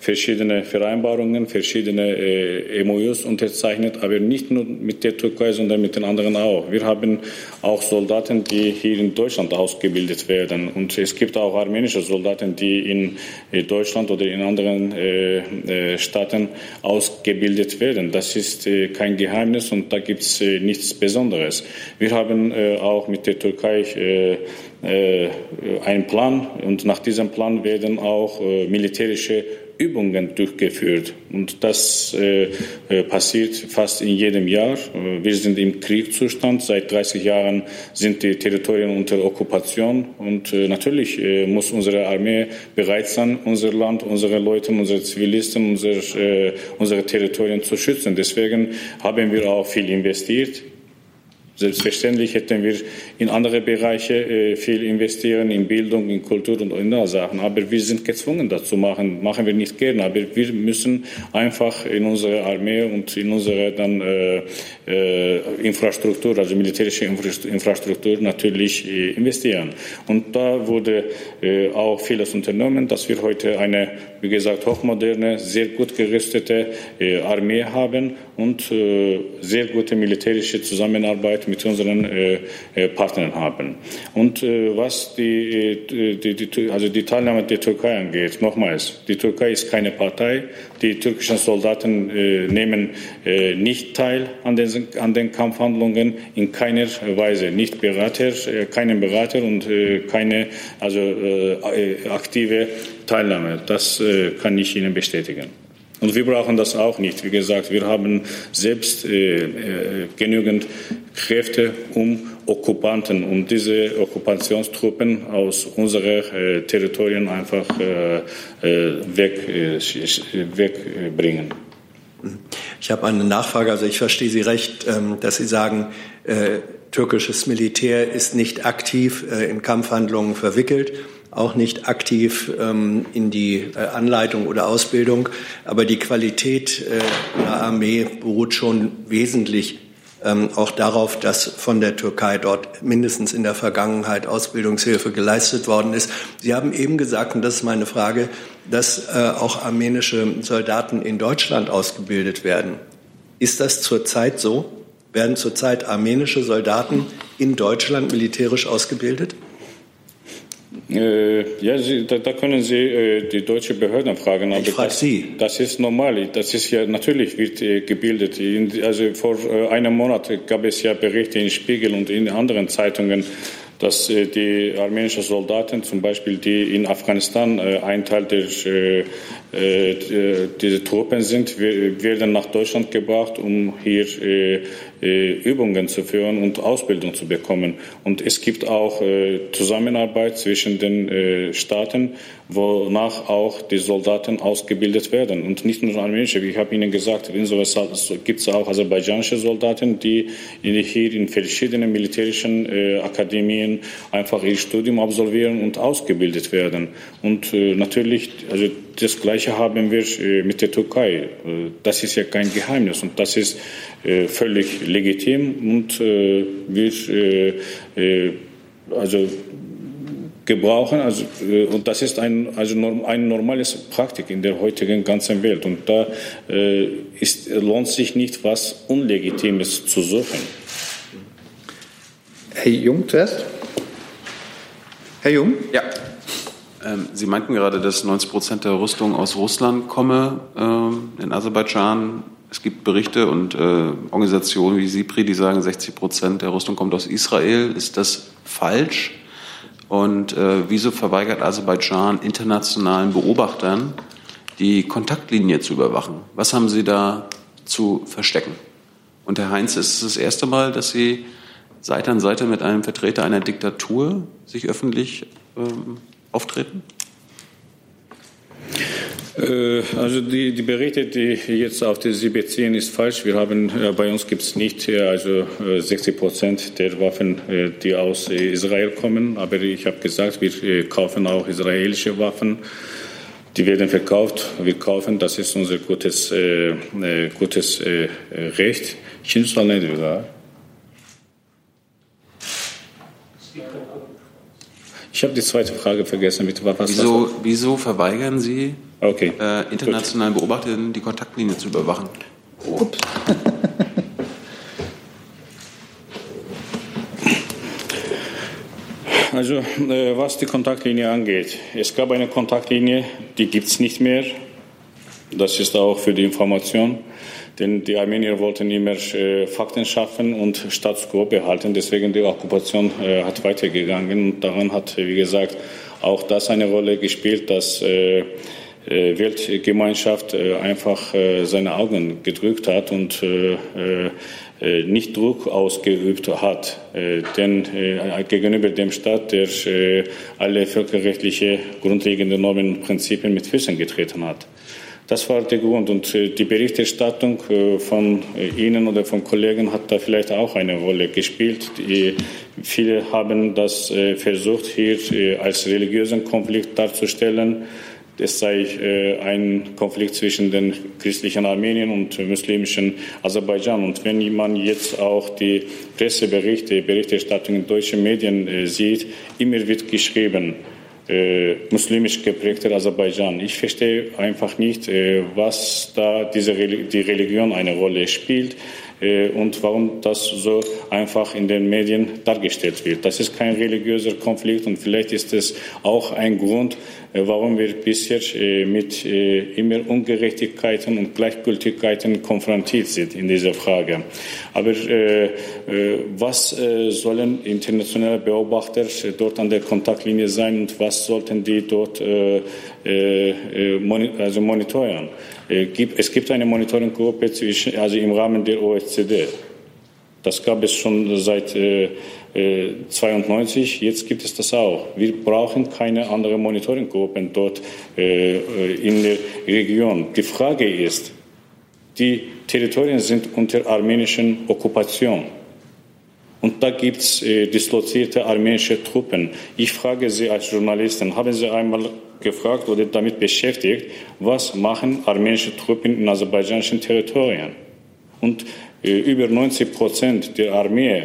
[SPEAKER 2] verschiedene Vereinbarungen, verschiedene äh, MOUs unterzeichnet, aber nicht nur mit der Türkei, sondern mit den anderen auch. Wir haben auch Soldaten, die hier in Deutschland ausgebildet werden. Und es gibt auch armenische Soldaten, die in äh, Deutschland oder in anderen äh, äh, Staaten ausgebildet werden. Das ist äh, kein Geheimnis und da gibt es äh, nichts Besonderes. Wir haben auch mit der Türkei einen Plan und nach diesem Plan werden auch militärische Übungen durchgeführt. Und das äh, äh, passiert fast in jedem Jahr. Äh, wir sind im Kriegszustand. Seit 30 Jahren sind die Territorien unter Okkupation. Und äh, natürlich äh, muss unsere Armee bereit sein, unser Land, unsere Leute, unsere Zivilisten, unser, äh, unsere Territorien zu schützen. Deswegen haben wir auch viel investiert. Selbstverständlich hätten wir in andere Bereiche äh, viel investieren, in Bildung, in Kultur und andere Sachen. Aber wir sind gezwungen, das zu machen. Machen wir nicht gerne. Aber wir müssen einfach in unsere Armee und in unsere dann äh, äh, Infrastruktur, also militärische Infrastruktur natürlich äh, investieren. Und da wurde äh, auch vieles unternommen, dass wir heute eine, wie gesagt, hochmoderne, sehr gut gerüstete äh, Armee haben und sehr gute militärische Zusammenarbeit mit unseren äh, äh, Partnern haben. Und äh, was die, die, die, also die Teilnahme der Türkei angeht, nochmals, die Türkei ist keine Partei. Die türkischen Soldaten nehmen nicht teil an den, an den Kampfhandlungen in keiner Weise. Nicht Berater, keinen Berater und keine also, aktive Teilnahme. Das kann ich Ihnen bestätigen. Und wir brauchen das auch nicht. Wie gesagt, wir haben selbst äh, äh, genügend Kräfte, um Okkupanten, um diese Okkupationstruppen aus unseren äh, Territorien einfach äh, äh weg, äh, wegbringen.
[SPEAKER 7] Ich habe eine Nachfrage. Also ich verstehe Sie recht, ähm, dass Sie sagen, türkisches Militär ist nicht aktiv in Kampfhandlungen verwickelt, auch nicht aktiv ähm, in die äh, Anleitung oder Ausbildung. Aber die Qualität der Armee beruht schon wesentlich ähm, auch darauf, dass von der Türkei dort mindestens in der Vergangenheit Ausbildungshilfe geleistet worden ist. Sie haben eben gesagt, und das ist meine Frage, dass äh, auch armenische Soldaten in Deutschland ausgebildet werden. Ist das zurzeit so? Werden zurzeit armenische Soldaten in Deutschland militärisch ausgebildet?
[SPEAKER 2] Äh, ja, Sie, da, da, können Sie äh, die deutsche Behörden fragen.
[SPEAKER 7] Aber ich frage Sie.
[SPEAKER 2] Das ist normal. Das ist ja natürlich wird äh, gebildet. In, also vor äh, einem Monat gab es ja Berichte in Spiegel und in anderen Zeitungen, dass äh, die armenischen Soldaten, zum Beispiel die in Afghanistan äh, ein Teil der diese Truppen sind, werden nach Deutschland gebracht, um hier Übungen zu führen und Ausbildung zu bekommen. Und es gibt auch äh, Zusammenarbeit zwischen den äh, Staaten, wonach auch die Soldaten ausgebildet werden. Und nicht nur armenische, ich habe Ihnen gesagt, gibt es auch aserbaidschanische Soldaten, die hier in verschiedenen militärischen Akademien einfach ihr Studium absolvieren und ausgebildet werden. Und natürlich, also das Gleiche haben wir mit der Türkei. Das ist ja kein Geheimnis und das ist völlig legitim und äh, wir äh, also gebrauchen. Also, äh, und das ist ein, also ein normales Praktik in der heutigen ganzen Welt. Und da äh, ist, lohnt sich nicht, was Unlegitimes zu suchen.
[SPEAKER 3] Herr Jung zuerst. Herr Jung?
[SPEAKER 1] Ja. Ähm, Sie meinten gerade, dass 90 Prozent der Rüstung aus Russland komme ähm, in Aserbaidschan. Es gibt Berichte und äh, Organisationen wie SIPRI, die sagen, 60 Prozent der Rüstung kommt aus Israel. Ist das falsch? Und äh, wieso verweigert Aserbaidschan internationalen Beobachtern, die Kontaktlinie zu überwachen? Was haben Sie da zu verstecken? Und Herr Heinz, ist es das erste Mal, dass Sie Seite an Seite mit einem Vertreter einer Diktatur sich öffentlich ähm, auftreten?
[SPEAKER 2] Äh, also die, die, Berichte, die jetzt auf die Sie beziehen, ist falsch. Wir haben bei uns gibt es nicht also 60 äh, Prozent der Waffen, äh, die aus Israel kommen. Aber ich habe gesagt, wir kaufen auch israelische Waffen. Die werden verkauft. Wir kaufen. Das ist unser gutes, äh, gutes äh, Recht. Ich habe die zweite Frage vergessen. Bitte,
[SPEAKER 1] was wieso, wieso verweigern Sie okay. äh, internationalen Beobachtern die Kontaktlinie zu überwachen? Ups.
[SPEAKER 2] Also äh, was die Kontaktlinie angeht, es gab eine Kontaktlinie, die gibt es nicht mehr. Das ist auch für die Information. Denn die Armenier wollten immer äh, Fakten schaffen und Status quo behalten. Deswegen die Okkupation äh, hat weitergegangen. Und daran hat, wie gesagt, auch das eine Rolle gespielt, dass äh, äh Weltgemeinschaft äh, einfach äh, seine Augen gedrückt hat und nicht Druck ausgeübt hat. denn gegenüber dem Staat, der alle völkerrechtliche grundlegende Normen und Prinzipien mit Füßen getreten hat. Das war der Grund. Und äh, die Berichterstattung äh, von äh, Ihnen oder von Kollegen hat da vielleicht auch eine Rolle gespielt. Die, viele haben das versucht, hier als religiösen Konflikt darzustellen. Es sei ein Konflikt zwischen den christlichen Armenien und muslimischen Aserbaidschan. Und wenn man jetzt auch die Presseberichte, Berichterstattung in deutschen Medien sieht, immer wird geschrieben, äh, muslimisch geprägter Aserbaidschan. Ich verstehe einfach nicht, äh, was da diese die Religion eine Rolle spielt und warum das so einfach in den Medien dargestellt wird. Das ist kein religiöser Konflikt und vielleicht ist es auch ein Grund, äh, warum wir bisher äh, mit äh, immer Ungerechtigkeiten und Gleichgültigkeiten konfrontiert sind in dieser Frage. Aber was sollen internationale Beobachter dort an der Kontaktlinie sein und was sollten die dort also monitoren? Es gibt eine Monitoringgruppe zwischen, also im Rahmen der OECD. Das gab es schon seit 92, äh, jetzt gibt es das auch. Wir brauchen keine anderen Monitoringgruppen dort äh, in der Region. Die Frage ist, die Territorien sind unter armenischen Okkupation. Und da gibt es äh, dislozierte armenische Truppen. Ich frage Sie als Journalisten, haben Sie einmal gefragt oder damit beschäftigt, was machen armenische Truppen in aserbaidschanischen Territorien? Und äh, über 90 Prozent der Armee,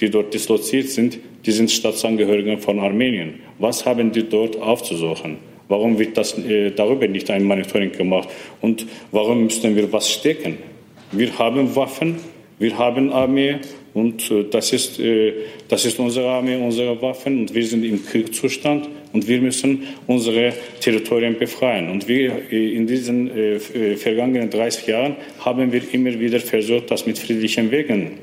[SPEAKER 2] die dort disloziert sind, die sind Staatsangehörige von Armenien. Was haben die dort aufzusuchen? Warum wird das, äh, darüber nicht ein Monitoring gemacht? Und warum müssen wir was stecken? Wir haben Waffen, wir haben Armee und äh, das, ist, äh, das ist unsere Armee, unsere Waffen und wir sind im Kriegszustand und wir müssen unsere Territorien befreien. Und wir äh, in diesen äh, äh vergangenen 30 Jahren haben wir immer wieder versucht, das mit friedlichen Wegen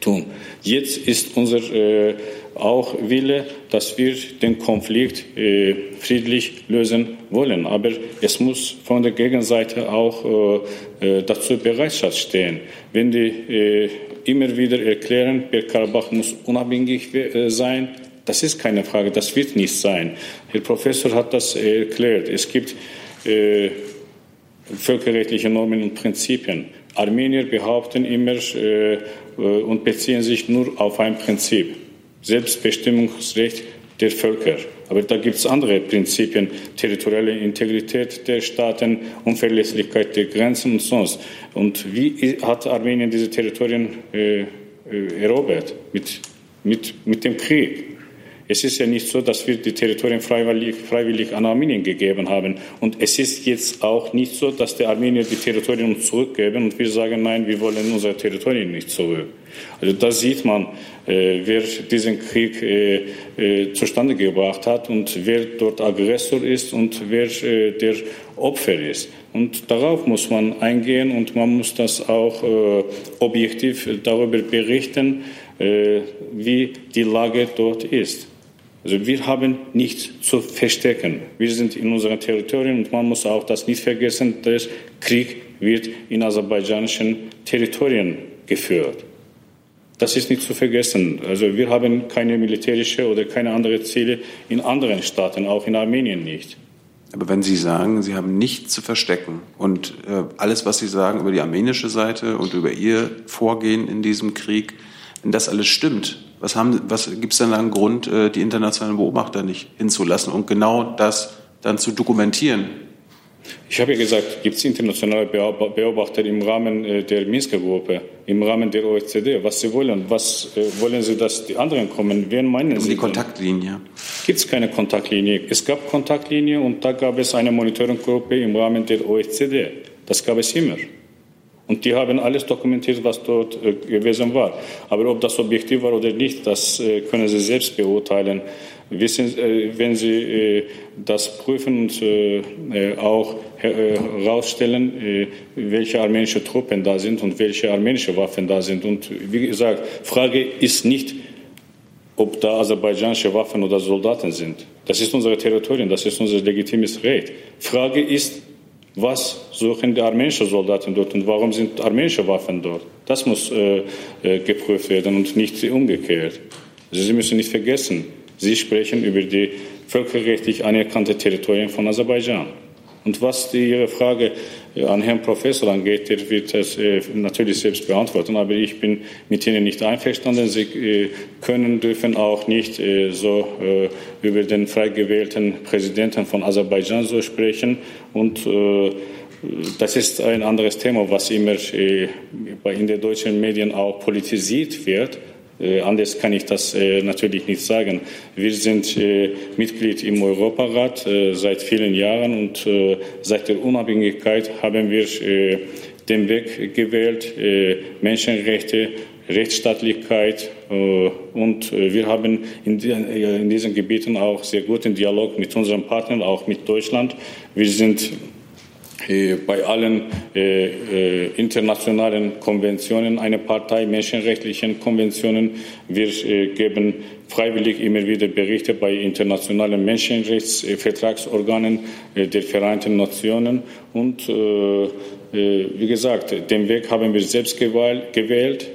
[SPEAKER 2] tun. Jetzt ist unser äh, auch Wille, dass wir den Konflikt äh, friedlich lösen wollen. Aber es muss von der Gegenseite auch äh, äh dazu Bereitschaft stehen. Wenn die immer wieder erklären, Bergkarabach muss unabhängig sein, das ist keine Frage, das wird nicht sein. Herr Professor hat das erklärt. Es gibt äh, völkerrechtliche Normen und Prinzipien. Armenier behaupten immer äh, und beziehen sich nur auf ein Prinzip. Selbstbestimmungsrecht der Völker. Aber da gibt es andere Prinzipien, territoriale Integrität der Staaten, Unverlässlichkeit der Grenzen und sonst. Und wie hat Armenien diese Territorien äh, äh, erobert? Mit, mit, mit dem Krieg. Es ist ja nicht so, dass wir die Territorien freiwillig, freiwillig, an Armenien gegeben haben. Und es ist jetzt auch nicht so, dass die Armenier die Territorien uns zurückgeben und wir sagen, nein, wir wollen unsere Territorien nicht zurück. Also da sieht man, äh, wer diesen Krieg äh, äh, zustande gebracht hat und wer dort Aggressor ist und wer äh, der Opfer ist. Und darauf muss man eingehen und man muss das auch äh, objektiv darüber berichten, äh, wie die Lage dort ist. Also wir haben nichts zu verstecken. Wir sind in unseren Territorien und man muss auch das nicht vergessen, dass Krieg wird in aserbaidschanischen Territorien geführt. Das ist nicht zu vergessen. Also wir haben keine militärische oder keine andere Ziele in anderen Staaten, auch in Armenien nicht.
[SPEAKER 1] Aber wenn Sie sagen, Sie haben nichts zu verstecken und äh, alles, was Sie sagen über die armenische Seite und über Ihr Vorgehen in diesem Krieg, wenn das alles stimmt, was, was gibt es denn da einen Grund, äh, die internationalen Beobachter nicht hinzulassen und genau das dann zu dokumentieren?
[SPEAKER 2] Ich habe ja gesagt, gibt es internationale Beobachter im Rahmen äh, der Minsker Gruppe, im Rahmen der OECD, was sie wollen. Was äh, wollen sie, dass die anderen kommen? Wen meinen
[SPEAKER 1] um
[SPEAKER 2] sie?
[SPEAKER 1] Die Kontaktlinie.
[SPEAKER 2] Gibt es keine Kontaktlinie? Es gab Kontaktlinie und da gab es eine Monitoringgruppe im Rahmen der OECD. Das gab es immer. Und die haben alles dokumentiert, was dort äh, gewesen war. Aber ob das objektiv war oder nicht, das äh, können Sie selbst beurteilen. Wissen, äh, wenn Sie das prüfen und auch herausstellen, welche armenische Truppen da sind und welche armenische Waffen da sind. Und wie gesagt, Frage ist nicht, ob da aserbaidschanische Waffen oder Soldaten sind. Das ist unser Territorium, das ist unser legitimes Recht. Frage ist, was suchen die armenischen Soldaten dort und warum sind armenische Waffen dort? Das muss äh, äh, geprüft werden und nicht umgekehrt. Also Sie müssen nicht vergessen, Sie sprechen über die völkerrechtlich anerkannte Territorien von Aserbaidschan. Und was die, Ihre Frage äh, an Herrn Professor angeht, der wird das äh, natürlich selbst beantworten, aber ich bin mit Ihnen nicht einverstanden. Sie äh, können, dürfen auch nicht äh, so äh, über den frei gewählten Präsidenten von Aserbaidschan so sprechen. Und äh, das ist ein anderes Thema, was immer in den deutschen Medien auch politisiert wird. Äh, anders kann ich das äh, natürlich nicht sagen. Wir sind äh, Mitglied im Europarat seit vielen Jahren und seit der Unabhängigkeit haben wir den Weg gewählt, Menschenrechte, Rechtsstaatlichkeit und wir haben in, diesen Gebieten auch sehr guten Dialog mit unseren Partnern, auch mit Deutschland. Wir sind bei allen äh, äh, internationalen Konventionen eine Partei, menschenrechtlichen Konventionen. Wir äh, geben freiwillig immer wieder Berichte bei internationalen Menschenrechtsvertragsorganen äh, der Vereinten Nationen. Und äh, wie gesagt, den Weg haben wir selbst gewählt.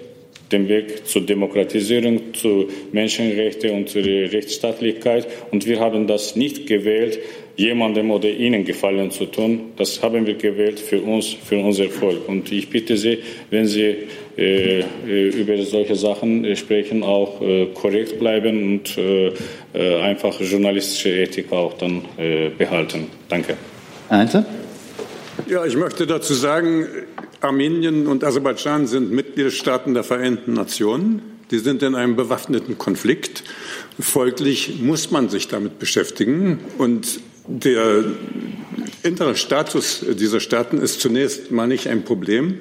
[SPEAKER 2] den Weg zur Demokratisierung, zu Menschenrechten und zur Rechtsstaatlichkeit. Und wir haben das nicht gewählt, jemandem oder Ihnen Gefallen zu tun. Das haben wir gewählt für uns, für unser Volk. Und ich bitte Sie, wenn Sie äh, äh über solche Sachen äh, sprechen, auch äh, korrekt bleiben und äh, äh einfach journalistische Ethik auch dann behalten. Danke.
[SPEAKER 3] Einzel?
[SPEAKER 6] Ja, ich möchte dazu sagen, Armenien und Aserbaidschan sind Mitgliedstaaten der Vereinten Nationen. Die sind in einem bewaffneten Konflikt. Folglich muss man sich damit beschäftigen. Und der innere Status dieser Staaten ist zunächst mal nicht ein Problem.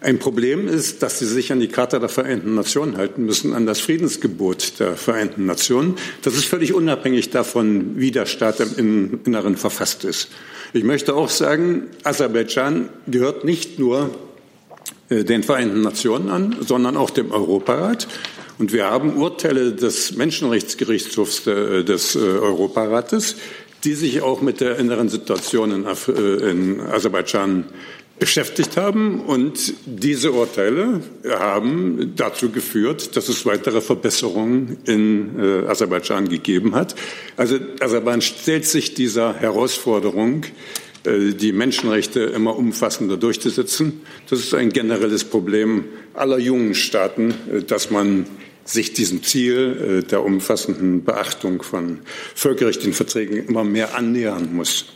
[SPEAKER 6] Ein Problem ist, dass sie sich an die Charta der Vereinten Nationen halten müssen, an das Friedensgebot der Vereinten Nationen. Das ist völlig unabhängig davon, wie der Staat im Inneren verfasst ist. Ich möchte auch sagen, Aserbaidschan gehört nicht nur äh, den Vereinten Nationen an, sondern auch dem Europarat. Und wir haben Urteile des Menschenrechtsgerichtshofs äh, des äh, Europarates, die sich auch mit der inneren Situation in, Aserbaidschan beschäftigt haben. Und diese Urteile haben dazu geführt, dass es weitere Verbesserungen in äh, Aserbaidschan gegeben hat. Also Aserbaidschan stellt sich dieser Herausforderung, äh, die Menschenrechte immer umfassender durchzusetzen. Das ist ein generelles Problem aller jungen Staaten, äh, dass man sich diesem Ziel äh, der umfassenden Beachtung von völkerrechtlichen Verträgen immer mehr annähern muss.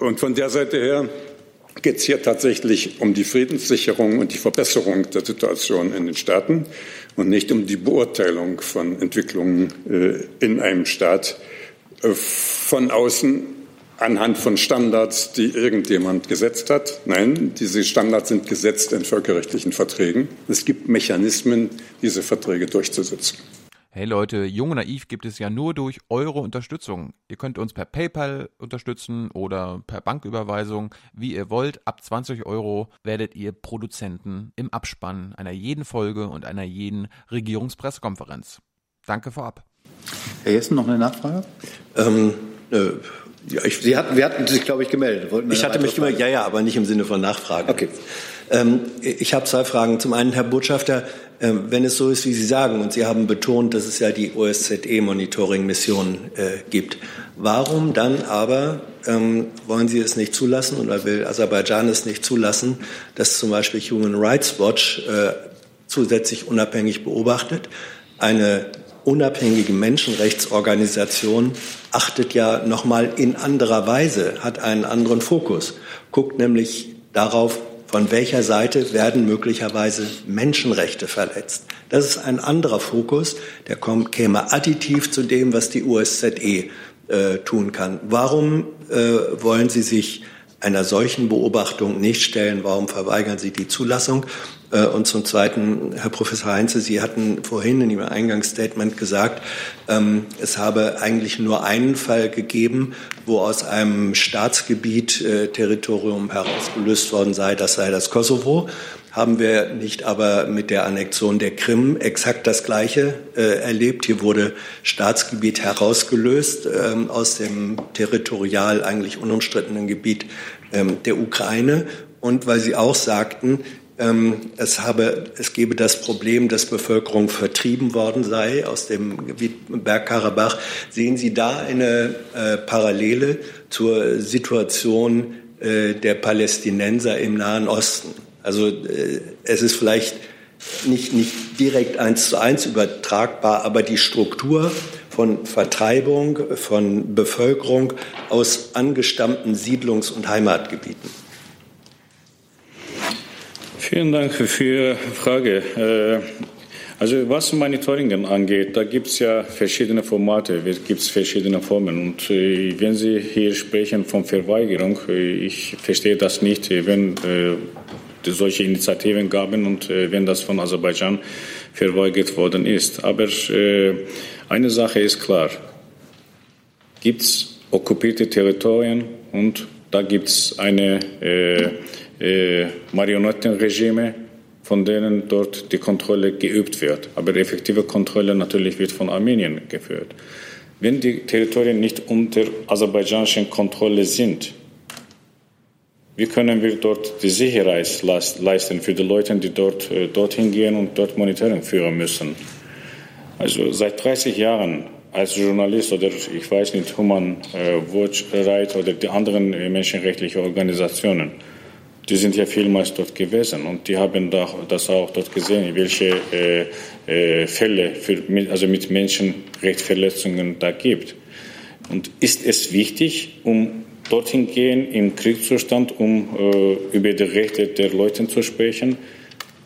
[SPEAKER 6] Und von der Seite her geht es hier tatsächlich um die Friedenssicherung und die Verbesserung der Situation in den Staaten und nicht um die Beurteilung von Entwicklungen äh, in einem Staat äh, von außen anhand von Standards, die irgendjemand gesetzt hat. Nein, diese Standards sind gesetzt in völkerrechtlichen Verträgen. Es gibt Mechanismen, diese Verträge durchzusetzen.
[SPEAKER 8] Hey Leute, Jung und Naiv gibt es ja nur durch eure Unterstützung. Ihr könnt uns per PayPal unterstützen oder per Banküberweisung, wie ihr wollt. Ab 20 Euro werdet ihr Produzenten im Abspann einer jeden Folge und einer jeden Regierungspressekonferenz. Danke vorab.
[SPEAKER 3] Herr Jessen, noch eine Nachfrage?
[SPEAKER 7] Ähm, äh, ja, ich, Sie hatten, wir hatten sich, glaube ich, gemeldet. Ich hatte mich gemeldet, ja, ja, aber nicht im Sinne von Nachfrage. Okay. Ähm, ich habe zwei Fragen. Zum einen, Herr Botschafter, äh, wenn es so ist, wie Sie sagen, und Sie haben betont, dass es ja die OSZE-Monitoring-Mission äh, gibt, warum dann aber ähm, wollen Sie es nicht zulassen oder will Aserbaidschan es nicht zulassen, dass zum Beispiel Human Rights Watch äh, zusätzlich unabhängig beobachtet? Eine unabhängige Menschenrechtsorganisation achtet ja nochmal in anderer Weise, hat einen anderen Fokus, guckt nämlich darauf, von welcher Seite werden möglicherweise Menschenrechte verletzt. Das ist ein anderer Fokus, der kommt, käme additiv zu dem, was die USZE äh, tun kann. Warum äh, wollen Sie sich einer solchen Beobachtung nicht stellen? Warum verweigern Sie die Zulassung? Äh, und zum Zweiten, Herr Professor Heinze, Sie hatten vorhin in Ihrem Eingangsstatement gesagt, ähm, es habe eigentlich nur einen Fall gegeben, wo aus einem Staatsgebiet äh, Territorium herausgelöst worden sei, das sei das Kosovo. Haben wir nicht aber mit der Annexion der Krim exakt das Gleiche äh, erlebt? Hier wurde Staatsgebiet herausgelöst ähm, aus dem territorial eigentlich unumstrittenen Gebiet ähm, der Ukraine. Und weil Sie auch sagten, ähm, es, habe, es gebe das Problem, dass Bevölkerung vertrieben worden sei aus dem Gebiet Bergkarabach. Sehen Sie da eine äh, Parallele zur Situation äh, der Palästinenser im Nahen Osten? Also äh, es ist vielleicht nicht, nicht direkt eins zu eins übertragbar, aber die Struktur von Vertreibung von Bevölkerung aus angestammten Siedlungs- und Heimatgebieten.
[SPEAKER 2] Vielen Dank für Ihre Frage. Äh, also was Monitoringen angeht, da gibt es ja verschiedene Formate, gibt es verschiedene Formen. Und äh, wenn Sie hier sprechen von Verweigerung, äh, ich verstehe das nicht, wenn solche Initiativen gaben und wenn das von Aserbaidschan verweigert worden ist. Aber eine Sache ist klar, gibt es okkupierte Territorien und da gibt es eine äh, Marionettenregime, von denen dort die Kontrolle geübt wird. Aber die effektive Kontrolle natürlich wird von Armenien geführt. Wenn die Territorien nicht unter aserbaidschanischen Kontrolle sind, wie können wir dort die Sicherheit leisten für die Leute, die dort äh, dorthin gehen und dort Monitoring führen müssen. Also seit 30 Jahren als Journalist oder ich weiß nicht, Human äh, Watch Right oder die anderen äh, menschenrechtlichen Organisationen, die sind ja vielmals dort gewesen und die haben das auch dort gesehen, welche Fälle für, also mit Menschenrechtsverletzungen da gibt. Und ist es wichtig, um dorthin gehen im Kriegszustand, um äh, über die Rechte der Leute zu sprechen.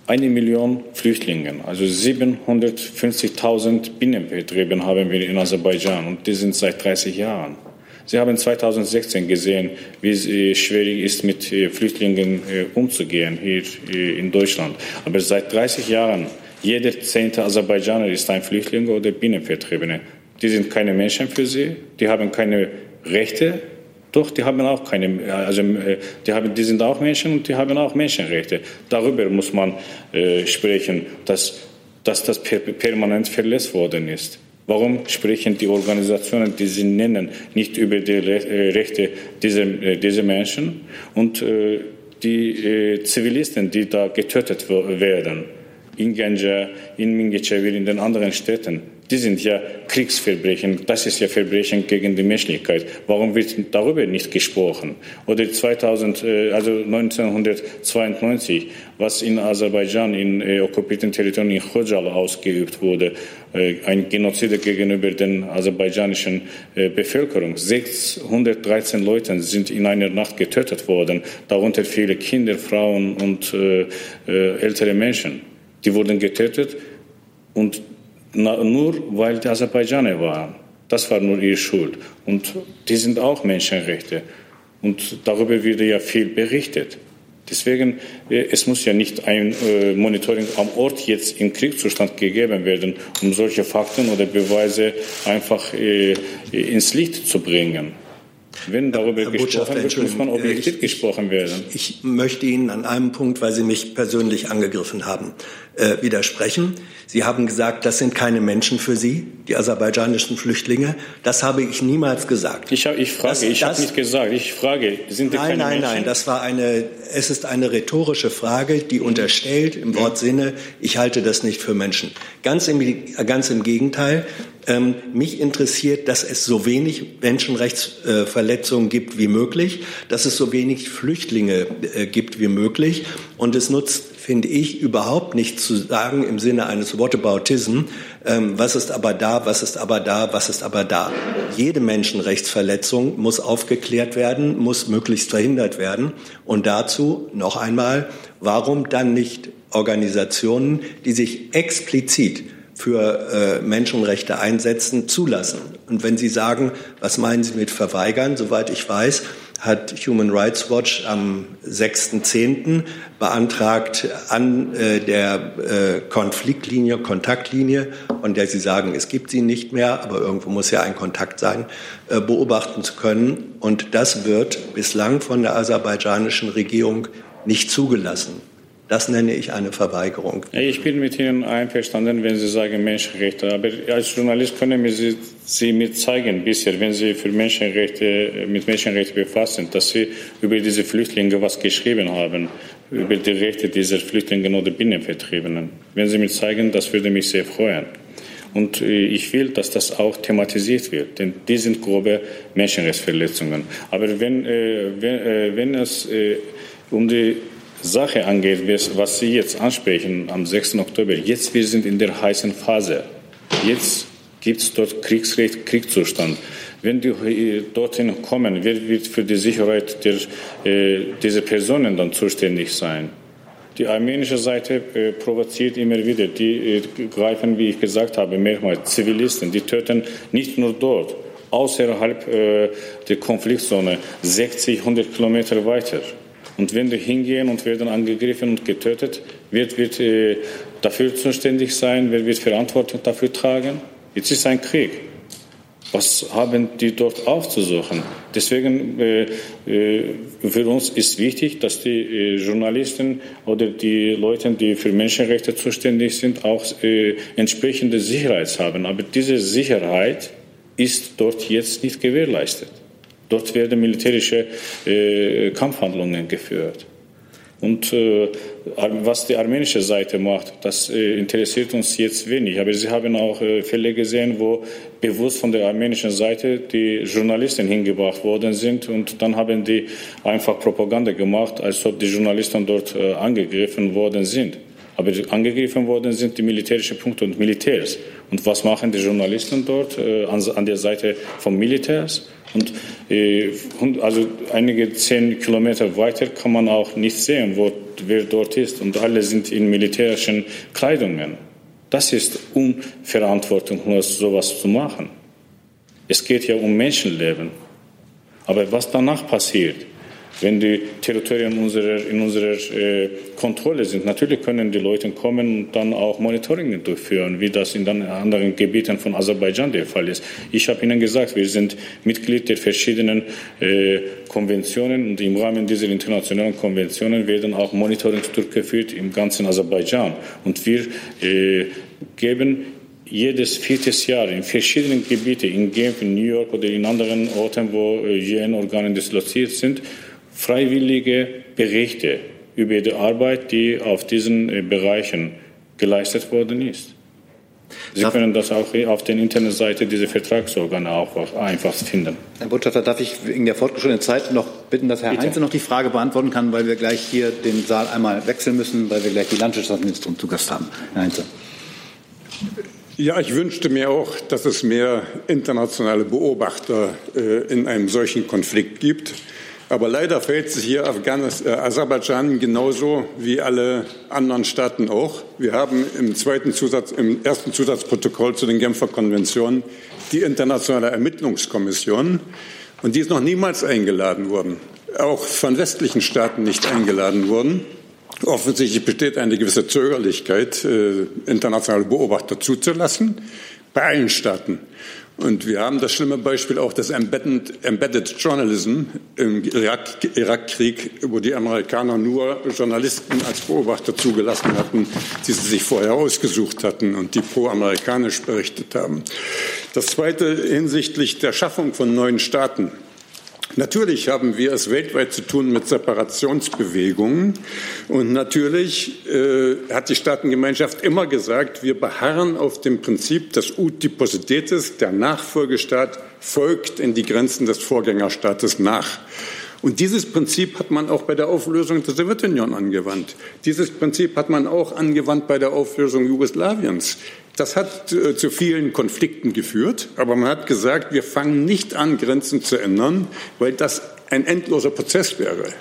[SPEAKER 2] Eine Million Flüchtlinge, also 750.000 Binnenbetriebe haben wir in Aserbaidschan und die sind seit 30 Jahren. Sie haben 2016 gesehen, wie es schwierig ist, mit äh, Flüchtlingen äh, umzugehen hier äh, in Deutschland. Aber seit 30 Jahren, jeder zehnte Aserbaidschaner ist ein Flüchtling oder Binnenvertriebene. Die sind keine Menschen für sie, die haben keine Rechte doch, die haben auch keine, also äh, die, haben, die sind auch Menschen und die haben auch Menschenrechte. Darüber muss man äh, sprechen, dass, dass das per, permanent verletzt worden ist. Warum sprechen die Organisationen, die sie nennen, nicht über die äh, Rechte dieser, äh, dieser Menschen und äh, die äh, Zivilisten, die da getötet werden, in Ganja, in Mingechevir, in den anderen Städten? Die sind ja Kriegsverbrechen. Das ist ja Verbrechen gegen die Menschlichkeit. Warum wird darüber nicht gesprochen? Oder 2000, äh, also 1992, was in Aserbaidschan, in äh, okkupierten Territorien in Khojal ausgeübt wurde, äh, ein Genozid gegenüber den aserbaidschanischen äh, Bevölkerung. 613 Leute sind in einer Nacht getötet worden, darunter viele Kinder, Frauen und äh, äh, ältere Menschen. Die wurden getötet und nur weil die Aserbaidschaner waren. Das war nur ihre Schuld. Und die sind auch Menschenrechte. Und darüber wird ja viel berichtet. Deswegen, äh, es muss ja nicht ein äh, Monitoring am Ort jetzt im Kriegszustand gegeben werden, um solche Fakten oder Beweise einfach äh, ins Licht zu bringen. Wenn darüber gesprochen wird, muss man objektiv
[SPEAKER 7] ich,
[SPEAKER 2] gesprochen werden.
[SPEAKER 7] Ich möchte Ihnen an einem Punkt, weil Sie mich persönlich angegriffen haben, äh, widersprechen. Sie haben gesagt, das sind keine Menschen für Sie, die aserbaidschanischen Flüchtlinge. Das habe ich niemals gesagt.
[SPEAKER 2] Ich, hab, ich frage, das, ich habe nicht gesagt. Ich frage, sind die
[SPEAKER 7] nein,
[SPEAKER 2] keine
[SPEAKER 7] nein,
[SPEAKER 2] Menschen?
[SPEAKER 7] Nein, nein, das war eine, es ist eine rhetorische Frage, die unterstellt im Wortsinne, ich halte das nicht für Menschen. Ganz im, ganz im Gegenteil. Ähm, mich interessiert, dass es so wenig Menschenrechtsverletzungen äh, gibt wie möglich, dass es so wenig Flüchtlinge äh, gibt wie möglich. Und es nutzt finde ich, überhaupt nicht zu sagen im Sinne eines Whataboutism, ähm, was ist aber da, was ist aber da, was ist aber da. Jede Menschenrechtsverletzung muss aufgeklärt werden, muss möglichst verhindert werden. Und dazu noch einmal, warum dann nicht Organisationen, die sich explizit für äh, Menschenrechte einsetzen, zulassen. Und wenn Sie sagen, was meinen Sie mit verweigern, soweit ich weiß, hat Human Rights Watch am 6.10. beantragt, an äh, der äh, Konfliktlinie, Kontaktlinie, von der Sie sagen, es gibt sie nicht mehr, aber irgendwo muss ja ein Kontakt sein, äh, beobachten zu können. Und das wird bislang von der aserbaidschanischen Regierung nicht zugelassen. Das nenne ich eine Verweigerung.
[SPEAKER 2] Ich bin mit Ihnen einverstanden, wenn Sie sagen Menschenrechte. Aber als Journalist können Sie, Sie mir zeigen, bisher, wenn Sie für Menschenrechte, mit Menschenrechten befasst sind, dass Sie über diese Flüchtlinge was geschrieben haben, über die Rechte dieser Flüchtlinge oder Binnenvertriebenen. Wenn Sie mir zeigen, das würde mich sehr freuen. Und äh, ich will, dass das auch thematisiert wird, denn die sind grobe Menschenrechtsverletzungen. Aber wenn, äh, wenn, äh, wenn es um die Sache angeht, was Sie jetzt ansprechen am 6. Oktober, jetzt wir sind in der heißen Phase. Jetzt gibt es dort Kriegsrecht, Kriegszustand. Wenn die dorthin kommen, wer wird für die Sicherheit der, äh, dieser Personen dann zuständig sein? Die armenische Seite äh, provoziert immer wieder. Die äh, greifen, wie ich gesagt habe, mehrmals Zivilisten. Die töten nicht nur dort, außerhalb äh, der Konfliktzone, 60, 100 Kilometer weiter. Und wenn die hingehen und werden angegriffen und getötet, wird, wird äh, dafür zuständig sein, wer wird Verantwortung dafür tragen? Jetzt ist ein Krieg. Was haben die dort aufzusuchen? Deswegen äh, äh, für uns ist wichtig, dass die äh, Journalisten oder die Leute, die für Menschenrechte zuständig sind, auch äh, entsprechende Sicherheit haben. Aber diese Sicherheit ist dort jetzt nicht gewährleistet. Dort werden militärische äh, Kampfhandlungen geführt. Und äh, was die armenische Seite macht, das äh, interessiert uns jetzt wenig. Aber Sie haben auch äh, Fälle gesehen, wo bewusst von der armenischen Seite die Journalisten hingebracht worden sind und dann haben die einfach Propaganda gemacht, als ob die Journalisten dort äh, angegriffen worden sind. Aber angegriffen worden sind die militärischen Punkte und Militärs. Und was machen die Journalisten dort äh, an, an der Seite vom Militärs? Und äh, also einige zehn Kilometer weiter kann man auch nicht sehen, wo, wer dort ist. Und alle sind in militärischen Kleidungen. Das ist unverantwortungslos, sowas zu machen. Es geht ja um Menschenleben. Aber was danach passiert, wenn die Territorien unserer, in unserer äh, Kontrolle sind. Natürlich können die Leute kommen und dann auch Monitoring durchführen, wie das in anderen Gebieten von Aserbaidschan der Fall ist. Ich habe Ihnen gesagt, wir sind Mitglied der verschiedenen äh, Konventionen und im Rahmen dieser internationalen Konventionen werden auch Monitorings durchgeführt im ganzen Aserbaidschan. Und wir äh, geben jedes viertes Jahr in verschiedenen Gebieten, in Genf, in New York oder in anderen Orten, wo äh, UN-Organe disloziert sind, freiwillige Berichte über die Arbeit, die auf diesen äh, Bereichen geleistet worden ist. Sie darf können das auch auf der Internetseite dieser Vertragsorgane auch einfach finden.
[SPEAKER 3] Herr Botschafter, darf ich wegen der fortgeschrittenen Zeit noch bitten, dass Herr Bitte. Heinze noch die Frage beantworten kann, weil wir gleich hier den Saal einmal wechseln müssen, weil wir gleich die Landwirtschaftsministerin zu Gast haben. Herr Heinze.
[SPEAKER 6] Ja, ich wünschte mir auch, dass es mehr internationale Beobachter äh, in einem solchen Konflikt gibt. Aber leider verhält sich hier Afghanistan, äh, Aserbaidschan genauso wie alle anderen Staaten auch. Wir haben im, zweiten Zusatz, im ersten Zusatzprotokoll zu den Genfer Konventionen die Internationale Ermittlungskommission. Und die ist noch niemals eingeladen worden, auch von westlichen Staaten nicht eingeladen worden. Offensichtlich besteht eine gewisse Zögerlichkeit, äh, internationale Beobachter zuzulassen, bei allen Staaten. Und wir haben das schlimme Beispiel auch des Embedded, Embedded Journalism im Irak, Irakkrieg, wo die Amerikaner nur Journalisten als Beobachter zugelassen hatten, die sie sich vorher ausgesucht hatten und die pro-amerikanisch berichtet haben. Das Zweite hinsichtlich der Schaffung von neuen Staaten. Natürlich haben wir es weltweit zu tun mit Separationsbewegungen. Und natürlich äh, hat die Staatengemeinschaft immer gesagt, wir beharren auf dem Prinzip des ut depositetis, der Nachfolgestaat folgt in die Grenzen des Vorgängerstaates nach. Und dieses Prinzip hat man auch bei der Auflösung der Sowjetunion angewandt. Dieses Prinzip hat man auch angewandt bei der Auflösung Jugoslawiens. Das hat äh, zu vielen Konflikten geführt, aber man hat gesagt, wir fangen nicht an, Grenzen zu ändern, weil das ein endloser Prozess wäre.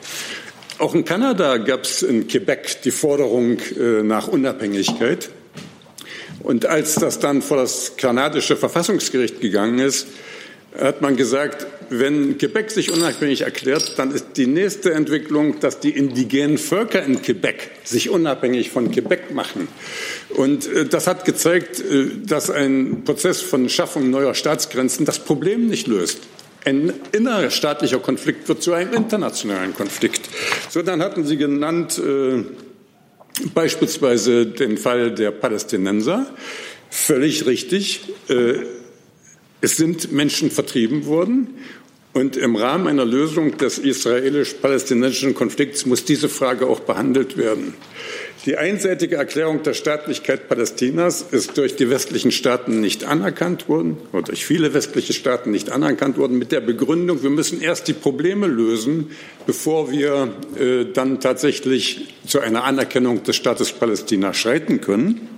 [SPEAKER 6] Auch in Kanada gab es in Quebec die Forderung äh, nach Unabhängigkeit. Und als das dann vor das kanadische Verfassungsgericht gegangen ist, hat man gesagt, wenn Quebec sich unabhängig erklärt, dann ist die nächste Entwicklung, dass die indigenen Völker in Quebec sich unabhängig von Quebec machen. Und äh, das hat gezeigt, äh, dass ein Prozess von Schaffung neuer Staatsgrenzen das Problem nicht löst. Ein innerstaatlicher Konflikt wird zu einem internationalen Konflikt. So, dann hatten Sie genannt äh, beispielsweise den Fall der Palästinenser. Völlig richtig. Äh, es sind Menschen vertrieben worden und im Rahmen einer Lösung des israelisch-palästinensischen Konflikts muss diese Frage auch behandelt werden. Die einseitige Erklärung der Staatlichkeit Palästinas ist durch die westlichen Staaten nicht anerkannt worden oder durch viele westliche Staaten nicht anerkannt worden mit der Begründung, wir müssen erst die Probleme lösen, bevor wir äh, dann tatsächlich zu einer Anerkennung des Staates Palästina schreiten können.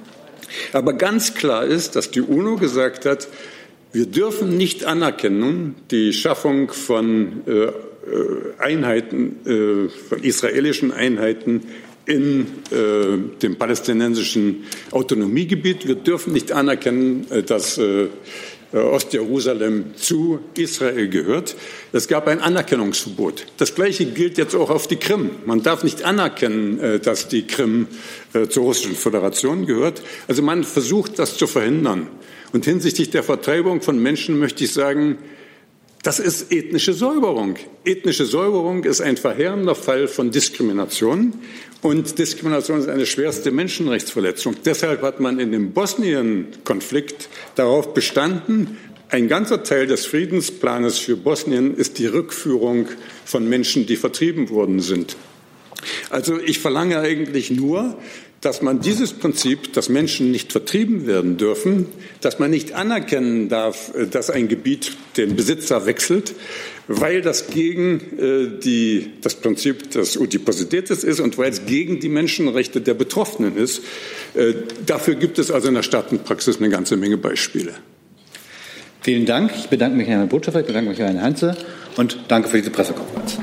[SPEAKER 6] Aber ganz klar ist, dass die UNO gesagt hat, wir dürfen nicht anerkennen, die Schaffung von äh, äh, Einheiten, äh, von israelischen Einheiten in dem palästinensischen Autonomiegebiet. Wir dürfen nicht anerkennen, dass Ostjerusalem zu Israel gehört. Es gab ein Anerkennungsverbot. Das Gleiche gilt jetzt auch auf die Krim. Man darf nicht anerkennen, dass die Krim zur Russischen Föderation gehört. Also man versucht, das zu verhindern. Und hinsichtlich der Vertreibung von Menschen möchte ich sagen, das ist ethnische Säuberung. Ethnische Säuberung ist ein verheerender Fall von Diskrimination. Und Diskrimination ist eine schwerste Menschenrechtsverletzung. Deshalb hat man in dem Bosnien-Konflikt darauf bestanden, Ein ganzer Teil des Friedensplanes für Bosnien ist die Rückführung von Menschen, die vertrieben worden sind. Also ich verlange eigentlich nur, dass man dieses Prinzip, dass Menschen nicht vertrieben werden dürfen, dass man nicht anerkennen darf, äh, dass ein Gebiet den Besitzer wechselt, weil das gegen äh, die, das Prinzip des Utiposidetes ist und weil es gegen die Menschenrechte der Betroffenen ist. Äh, dafür gibt es also in der Staatenpraxis eine ganze Menge Beispiele.
[SPEAKER 9] Vielen Dank. Ich bedanke mich, Herrn Botschafter, ich bedanke mich, Herrn Hanze und danke für diese Pressekonferenz.